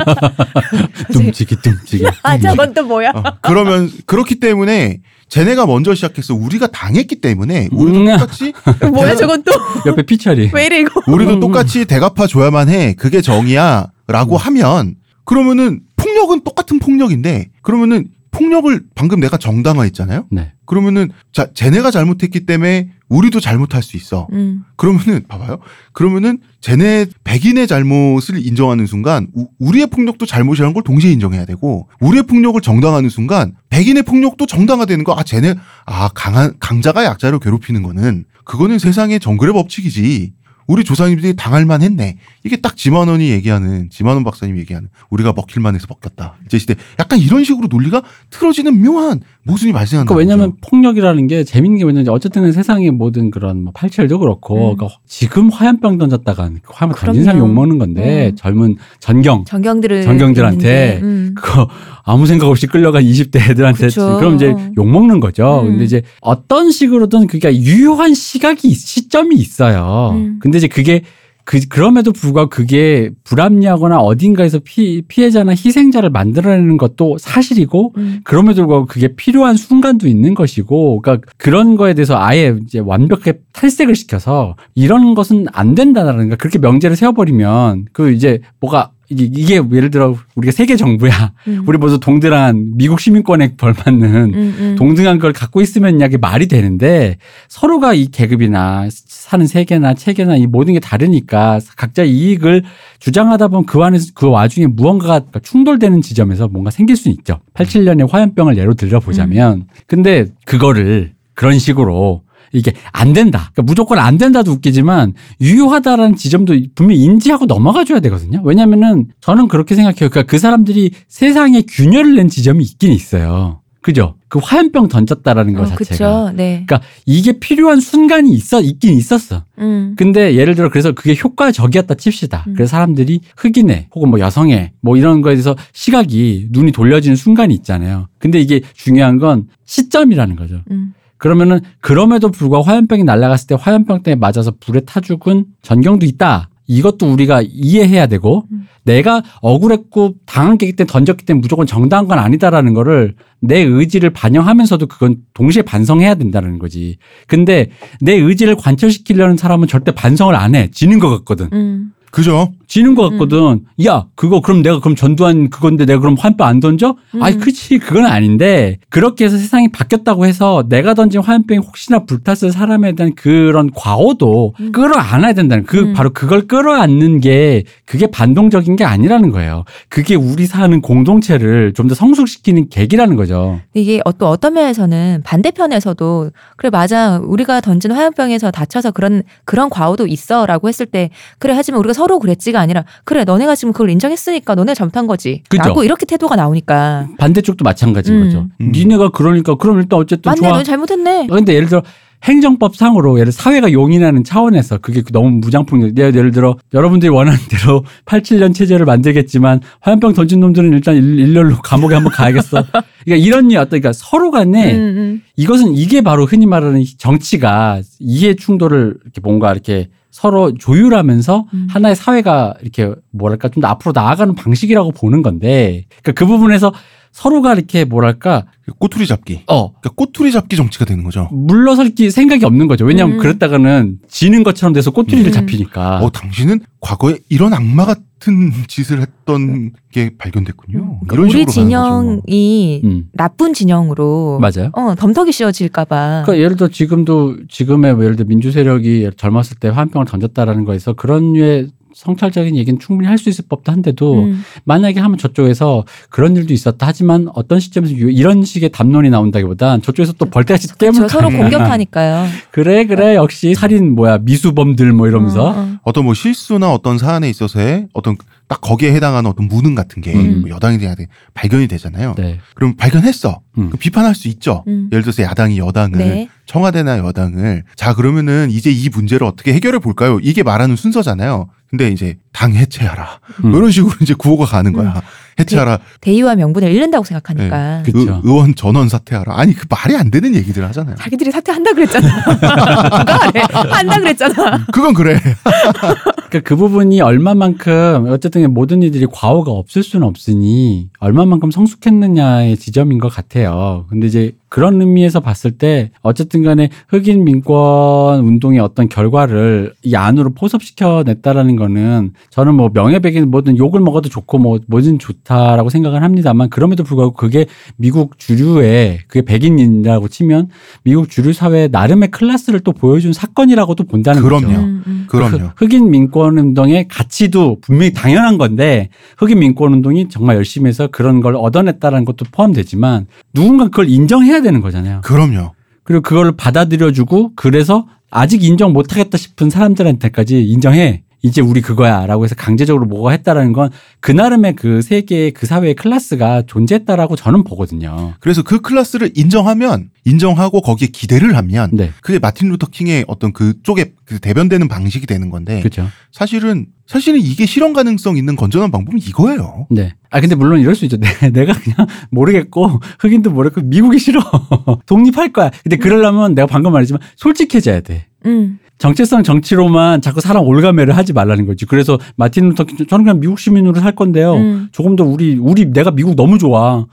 dum치기 dum치기. 아 저건 또 뭐야? 어, 그러면 그렇기 때문에 쟤네가 먼저 시작했어. 우리가 당했기 때문에 우리도 음. 똑같이 뭐야 저건 또왜 옆에 피처리. 이래 이거? 우리도 음. 똑같이 대갚아 줘야만 해. 그게 정이야라고 하면 그러면은 폭력은 똑같은 폭력인데 그러면은 폭력을 방금 내가 정당화했잖아요. 네. 그러면은 자 쟤네가 잘못했기 때문에 우리도 잘못할 수 있어. 음. 그러면은 봐봐요. 그러면은 쟤네 백인의 잘못을 인정하는 순간 우, 우리의 폭력도 잘못이라는 걸 동시에 인정해야 되고 우리의 폭력을 정당하는 순간 백인의 폭력도 정당화되는 거. 아 쟤네 아 강한 강자가 약자를 괴롭히는 거는 그거는 세상의 정글의 법칙이지. 우리 조상님들이 당할 만했네. 이게 딱 지만원이 얘기하는 지만원 박사님 이 얘기하는 우리가 먹힐 만 해서 먹혔다. 이제 시대 약간 이런 식으로 논리가 틀어지는 묘한 모순이 발생한다. 그러니까 왜냐하면 폭력이라는 게 재밌는 게 뭐냐면 어쨌든 세상의 모든 그런 뭐 팔철도 그렇고 음. 그러니까 지금 화염병 던졌다가 그 화염 던진 그럼요. 사람이 욕먹는 건데 음. 젊은 전경 전경들을 전경들한테 음. 그거 아무 생각 없이 끌려간 20대 애들한테 그쵸. 그럼 이제 욕 먹는 거죠. 음. 근데 이제 어떤 식으로든 그게 유효한 시각이 시점이 있어요. 음. 근데 이제 그게 그 그럼에도 불구하고 그게 불합리하거나 어딘가에서 피 피해자나 희생자를 만들어내는 것도 사실이고 음. 그럼에도 불구하고 그게 필요한 순간도 있는 것이고, 그러니까 그런 거에 대해서 아예 이제 완벽하게 탈색을 시켜서 이런 것은 안 된다라는 거 그렇게 명제를 세워버리면 그 이제 뭐가 이게, 이게 예를 들어 우리가 세계 정부야. 음. 우리 모두 동등한 미국 시민권에 벌받는 음, 음. 동등한 걸 갖고 있으면 이게 말이 되는데 서로가 이 계급이나 사는 세계나 체계나 이 모든 게 다르니까 각자 이익을 주장하다 보면 그 안에서 그 와중에 무언가가 충돌되는 지점에서 뭔가 생길 수는 있죠. 87년에 화염병을 예로 들어보자면 근데 그거를 그런 식으로 이게 안 된다. 그러니까 무조건 안 된다도 웃기지만 유효하다라는 지점도 분명히 인지하고 넘어가 줘야 되거든요. 왜냐면은 저는 그렇게 생각해요. 그러니까 그 사람들이 세상에 균열을 낸 지점이 있긴 있어요. 그죠? 그 화염병 던졌다라는 것 어, 자체가. 네. 그러니까 이게 필요한 순간이 있어 있긴 있었어. 음. 근데 예를 들어 그래서 그게 효과적이었다 칩시다. 음. 그래서 사람들이 흑인의 혹은 뭐 여성의 뭐 이런 거에 대해서 시각이 눈이 돌려지는 순간이 있잖아요. 근데 이게 중요한 건 시점이라는 거죠. 음. 그러면은 그럼에도 불구하고 화염병이 날아갔을 때 화염병 때문에 맞아서 불에 타 죽은 전경도 있다. 이것도 우리가 이해해야 되고 음. 내가 억울했고 당한 게 때문에 던졌기 때문에 무조건 정당한 건 아니다라는 거를 내 의지를 반영하면서도 그건 동시에 반성해야 된다는 거지. 근데 내 의지를 관철시키려는 사람은 절대 반성을 안 해. 지는 것 같거든. 음. 그죠? 지는 것 같거든. 야, 그거 그럼 내가 그럼 전두환 그건데 내가 그럼 화염병 안 던져? 음. 아이, 그치. 그건 아닌데 그렇게 해서 세상이 바뀌었다고 해서 내가 던진 화염병이 혹시나 불탔을 사람에 대한 그런 과오도 음. 끌어안아야 된다는 그 음. 바로 그걸 끌어안는 게 그게 반동적인 게 아니라는 거예요. 그게 우리 사는 공동체를 좀 더 성숙시키는 계기라는 거죠. 이게 어- 또 어떤 면에서는 반대편에서도 그래 맞아 우리가 던진 화염병에서 다쳐서 그런 그런 과오도 있어라고 했을 때 그래 하지만 우리가 서로 그랬지가 아니라 그래 너네가 지금 그걸 인정했으니까 너네가 잘못한 거지 그죠. 라고 이렇게 태도가 나오니까 반대쪽도 마찬가지인 음. 거죠. 음. 니네가 그러니까 그럼 일단 어쨌든 맞네 좋아. 너 잘못했네 어, 근데 예를 들어 행정법상으로 예를 사회가 용인하는 차원에서 그게 너무 무장폭력. 예를 들어 여러분들이 원하는 대로 87년 체제를 만들겠지만 화염병 던진 놈들은 일단 일- 일렬로 감옥에 한번 가야겠어. 그러니까 이런 이 어떤 그러니까 서로 간에 음, 음. 이것은 이게 바로 흔히 말하는 정치가 이해 충돌을 이렇게 뭔가 이렇게 서로 조율하면서 음. 하나의 사회가 이렇게 뭐랄까 좀 더 앞으로 나아가는 방식이라고 보는 건데 그러니까 그 부분에서 서로가 이렇게 뭐랄까 꼬투리 잡기. 어 그러니까 꼬투리 잡기 정치가 되는 거죠. 물러설 기 생각이 없는 거죠. 왜냐하면 음. 그랬다가는 지는 것처럼 돼서 꼬투리를 음. 잡히니까. 어, 당신은 과거에 이런 악마 같은 짓을 했던 게 발견됐군요. 그러니까 이런 우리. 진영이 음. 나쁜 진영으로 맞아요. 어 덤터기 씌워질까봐 그러니까 예를 들어 지금도 지금의 뭐 예를 들어 민주 세력이 젊었을 때 화염병을 던졌다라는 거에서 그런 류의 성찰적인 얘기는 충분히 할 수 있을 법도 한데도 음. 만약에 하면 저쪽에서 그런 일도 있었다 하지만 어떤 시점에서 유- 이런 식의 담론이 나온다기보단 저쪽에서 또 벌떼같이 저 깨물 서로 공격하니까요. 그래 그래 역시 살인 뭐야 미수범들 뭐 이러면서 어, 어. 어 떤 뭐 실수나 어떤 사안에 있어서의 어떤 딱 거기에 해당하는 어떤 무능 같은 게 음. 뭐 여당이 돼야 돼 발견이 되잖아요. 네. 그럼 발견했어. 음. 그럼 비판할 수 있죠. 음. 예를 들어서 야당이 여당을 네. 청와대나 여당을 자 그러면은 이제 이 문제를 어떻게 해결해 볼까요? 이게 말하는 순서잖아요. 근데 이제 당 해체하라 음. 뭐 이런 식으로 이제 구호가 가는 거야. 음. 해체하라. 대 의와 명분을 잃는다고 생각하니까 그- 그쵸. 의, 의원 전원 사퇴하라. 아니 그 말이 안 되는 얘기들 하잖아요. 자기들이 사퇴한다 그랬잖아. 누가 하래? 한다 그랬잖아. 그건 그래. 그러니까 그 부분이 얼마만큼 어쨌든 모든 이들이 과오가 없을 수는 없으니 얼마만큼 성숙했느냐의 지점인 것 같아요. 근데 이제 그런 의미에서 봤을 때 어쨌든 간에 흑인 민권 운동의 어떤 결과를 이 안으로 포섭시켜 냈다라는 거는 저는 뭐 명예백인 뭐든 욕을 먹어도 좋고 뭐 뭐든 좋다라고 생각을 합니다만 그럼에도 불구하고 그게 미국 주류의 그게 백인이라고 치면 미국 주류 사회의 나름의 클래스를 또 보여준 사건이라고도 본다는 그럼요. 거죠. 음, 음. 그럼요. 흑- 흑인 민권 운동의 가치도 분명히 당연한 건데 흑인 민권 운동이 정말 열심히 해서 그런 걸 얻어냈다는 것도 포함되지만 누군가 그걸 인정해야 되는 거잖아요. 그럼요. 그리고 그걸 받아들여주고 그래서 아직 인정 못하겠다 싶은 사람들한테까지 인정해. 이제 우리 그거야. 라고 해서 강제적으로 뭐가 했다라는 건 그 나름의 그 세계의 그 사회의 클래스가 존재했다라고 저는 보거든요. 그래서 그 클래스를 인정하면 인정하고 거기에 기대를 하면 네. 그게 마틴 루터 킹의 어떤 그쪽에 그 대변되는 방식이 되는 건데 그렇죠. 사실은 사실은 이게 실현 가능성 있는 건전한 방법은 이거예요. 네. 아 근데 물론 이럴 수 있죠. 내- 내가 그냥 모르겠고 흑인도 모르겠고 미국이 싫어. 독립할 거야. 근데 그러려면 내가 방금 말했지만 솔직해져야 돼. 음. 정체성 정치로만 자꾸 사람 올가매를 하지 말라는 거지. 그래서 마틴 루터 킹 저는 그냥 미국 시민으로 살 건데요. 음. 조금 더 우리 우리 내가 미국 너무 좋아.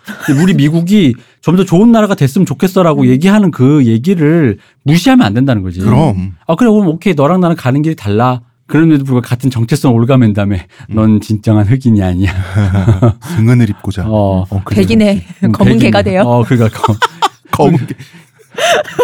우리 미국이 좀 더 좋은 나라가 됐으면 좋겠어라고 음. 얘기하는 그 얘기를 무시하면 안 된다는 거지. 그럼 아 그래 그럼 오케이 너랑 나랑 가는 길이 달라. 그런데도 불구하고 같은 정체성 올가맨 다음에 음. 넌 진정한 흑인이 아니야. 승은을 입고자. 어. 어. 백인의 음, 검은. 개가 돼요. 어, 그러니까 거- 검은 게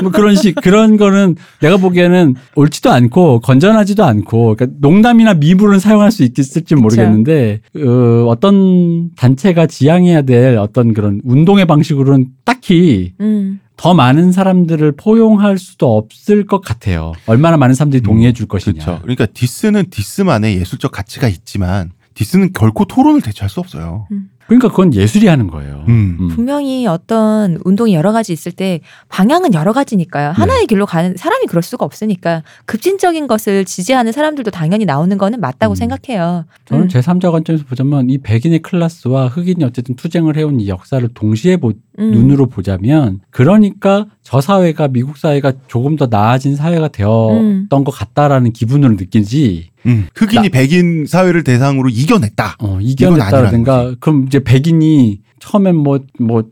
뭐 그런 식 그런 거는 내가 보기에는 옳지도 않고 건전하지도 않고 그러니까 농담이나 미물은 사용할 수 있을지 모르겠는데 어, 어떤 단체가 지향해야 될 어떤 그런 운동의 방식으로는 딱히 음. 더 많은 사람들을 포용할 수도 없을 것 같아요. 얼마나 많은 사람들이 동의해 줄 것이냐. 그렇죠. 그러니까 디스는 디스만의 예술적 가치가 있지만 디스는 결코 토론을 대체할 수 없어요. 그러니까 그건 예술이 하는 거예요. 음. 음. 분명히 어떤 운동이 여러 가지 있을 때 방향은 여러 가지니까요. 하나의 길로 가는 사람이 그럴 수가 없으니까 급진적인 것을 지지하는 사람들도 당연히 나오는 거는 맞다고 음. 생각해요. 저는 음. 제3자 관점에서 보자면 이 백인의 클래스와 흑인이 어쨌든 투쟁을 해온 이 역사를 동시에 보, 음. 눈으로 보자면 그러니까 저 사회가 미국 사회가 조금 더 나아진 사회가 되었던 음. 것 같다라는 기분으로 느끼지 음. 흑인이 백인 사회를 대상으로 이겨냈다. 어, 아니라는 이겨냈다든가 그럼 이제 백인이 처음엔 뭐, 뭐,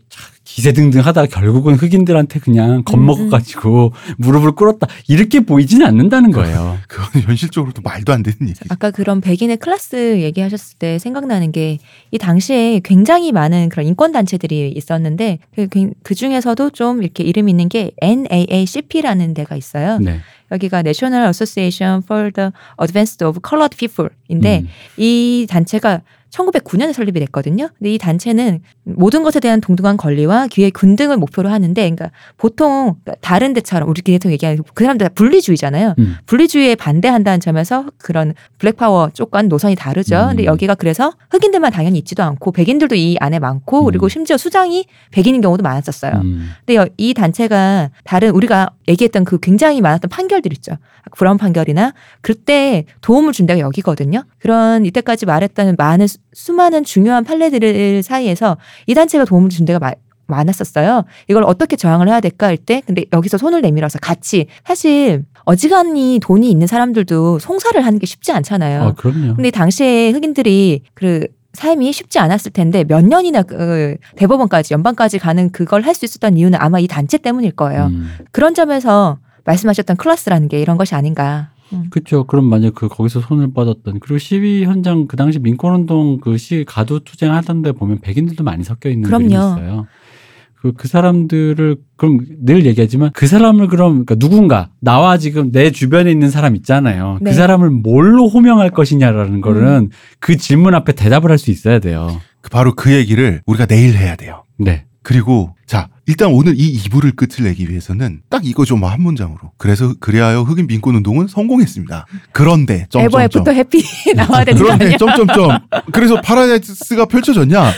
기세등등 하다가 결국은 흑인들한테 그냥 겁먹어가지고 무릎을 꿇었다 이렇게 보이지는 않는다는 거예요. 그건 현실적으로도 말도 안 되는 얘기. 아까 그런 백인의 클래스 얘기하셨을 때 생각나는 게 이 당시에 굉장히 많은 그런 인권 단체들이 있었는데 그, 그 중에서도 좀 이렇게 이름 있는 게 NAACP라는 데가 있어요. 네. 여기가 National Association for the Advanced of Colored People인데 음. 이 단체가 1909년에 설립이 됐거든요. 근데 이 단체는 모든 것에 대한 동등한 권리와 기회 균등을 목표로 하는데, 그러니까 보통 다른 데처럼 우리 계속 얘기하는 그 사람들 다 분리주의잖아요. 음. 분리주의에 반대한다는 점에서 그런 블랙파워 쪽과는 노선이 다르죠. 음. 근데 여기가 그래서 흑인들만 당연히 있지도 않고 백인들도 이 안에 많고 그리고 음. 심지어 수장이 백인인 경우도 많았었어요. 음. 근데 여- 이 단체가 다른 우리가 얘기했던 그 굉장히 많았던 판결들 있죠. 브라운 판결이나 그때 도움을 준 데가 여기거든요. 그런 이때까지 말했던 많은 수- 수많은 중요한 판례들 사이에서 이 단체가 도움을 준 데가 마- 많았었어요. 이걸 어떻게 저항을 해야 될까 할 때 근데 여기서 손을 내밀어서 같이 사실 어지간히 돈이 있는 사람들도 송사를 하는 게 쉽지 않잖아요. 아, 그럼요. 근데 당시에 흑인들이 그 삶이 쉽지 않았을 텐데 몇 년이나 그 대법원까지 연방까지 가는 그걸 할 수 있었던 이유는 아마 이 단체 때문일 거예요. 음. 그런 점에서 말씀하셨던 클래스라는 게 이런 것이 아닌가. 음. 그렇죠. 그럼 만약 그 거기서 손을 뻗었던 그리고 시위 현장 그 당시 민권 운동 그 시 가두 투쟁 하던데 보면 백인들도 많이 섞여 있는 그럼요. 그림이 있어요. 그, 그 사람들을 그럼 늘 얘기하지만 그 사람을 그럼 그러니까 누군가 나와 지금 내 주변에 있는 사람 있잖아요. 네. 그 사람을 뭘로 호명할 것이냐라는 거는 그 질문 앞에 대답을 할 수 있어야 돼요. 그 바로 그 얘기를 우리가 내일 해야 돼요. 네. 그리고 자 일단 오늘 이 2부를 끝을 내기 위해서는 딱 이거 좀 한 문장으로 그래서 그리하여 흑인 민권 운동은 성공했습니다. 그런데 점점점 ever after happy 나와야 되는 거 그런데? 점점점 그래서 파라다이스가 펼쳐졌냐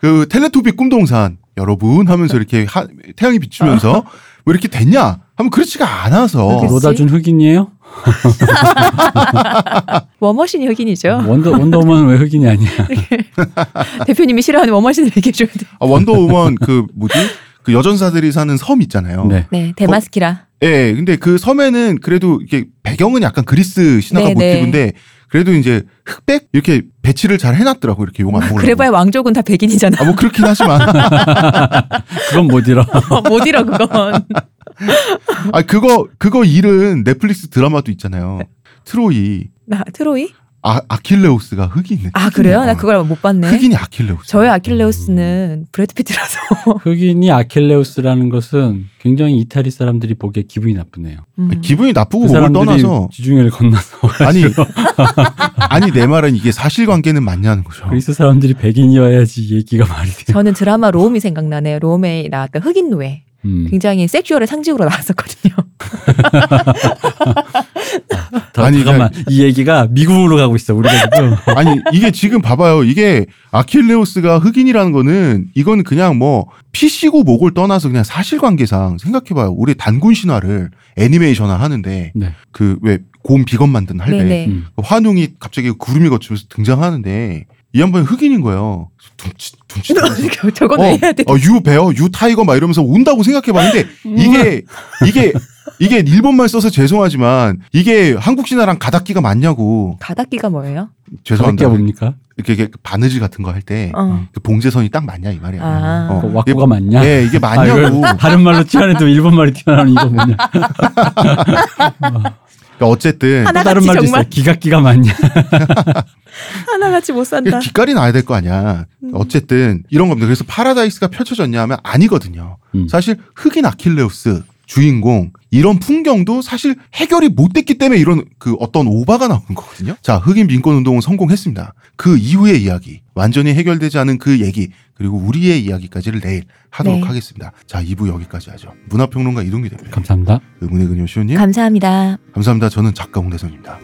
그 텔레토비 꿈동산 여러분 하면서 이렇게 하- 태양이 비추면서 왜 이렇게 됐냐 하면 그렇지가 않아서. 로다주는 흑인이에요? 워머신이 흑인이죠. 원더 원더우먼은 왜 흑인이 아니야? 대표님이 싫어하는 워머신을 얘기해 줘야 돼. 아, 원더우먼 그 뭐지 그 여전사들이 사는 섬 있잖아요. 네. 네, 데미스키라. 예, 근데 그 섬에는 그래도 이게 배경은 약간 그리스 신화가 네, 네. 모티브인데 그래도 이제 흑백 이렇게 배치를 잘 해놨더라고 이렇게 욕 안 먹으려고. 그래봐야 왕족은 다 백인이잖아. 아, 뭐 그렇긴 하지만 그건 못 잃어. 못 잃어 그건. 아 그거 그거 일은 넷플릭스 드라마도 있잖아요. 트로이 나 트로이? 아 아킬레우스가 흑인. 아 그래요? 나 그걸 못 봤네. 흑인이 아킬레우스. 저의 아킬레우스는 브래드 피트라서. 흑인이 아킬레우스라는 것은 굉장히 이탈리 사람들이 보기에 기분이 나쁘네요. 음. 기분이 나쁘고 그 사람들이 떠나서 지중해를 건너서 아니 아니 내 말은 이게 사실관계는 맞냐는 거죠. 그리스 사람들이 백인이어야지 얘기가 말이 돼요. 저는 드라마 롬이 생각나네요. 롬에 나왔던 흑인 노예. 음. 굉장히 섹슈얼의 상징으로 나왔었거든요. 더, 아니, 잠깐만 이 얘기가 미국으로 가고 있어 우리가 지금. 아니 이게 지금 봐봐요. 이게 아킬레우스가 흑인이라는 거는 이건 그냥 뭐 PC고 뭐고를 떠나서 그냥 사실관계상 생각해봐요. 우리 단군 신화를 애니메이션화 하는데 네. 그왜 곰 비건 만든 할배. 음. 환웅이 갑자기 구름이 걷히면서 등장하는데 이 양반이 흑인인 거예요. 둠치 둠치. 저건 어, 왜 해야 돼? 어, You bear, you tiger 막 이러면서 운다고 생각해 봤는데 이게 이게 이게 일본말 써서 죄송하지만 이게 한국 신화랑 가닥기가 맞냐고 가닥기가 뭐예요? 죄송합니다. 뭡니까? 이렇게, 이렇게 바느질 같은 거 할때 어. 그 봉제선이 딱 맞냐 이 말이야. 아. 어. 그 왁구가 맞냐? 예, 이게 아, 맞냐고. 이걸 다른 말로 튀어내도 일본 말이 튀어나오는 이거 뭐냐? 그러니까 어쨌든 또 하나같이 다른 말도 있어. 정말 기각기가 맞냐? 하나같이 못 산다. 기깔이 나야 될 거 아니야. 음. 어쨌든 이런 겁니다. 그래서 파라다이스가 펼쳐졌냐 하면 아니거든요. 음. 사실 흑인 아킬레우스 주인공 이런 풍경도 사실 해결이 못 됐기 때문에 이런 그 어떤 오바가 나오는 거거든요. 자, 흑인 민권 운동은 성공했습니다. 그 이후의 이야기, 완전히 해결되지 않은 그 얘기, 그리고 우리의 이야기까지를 내일 하도록 네. 하겠습니다. 자, 2부 여기까지 하죠. 문화평론가 이동기 대표, 감사합니다. 의문의 근요 시호님, 감사합니다. 감사합니다. 저는 작가 홍대선입니다.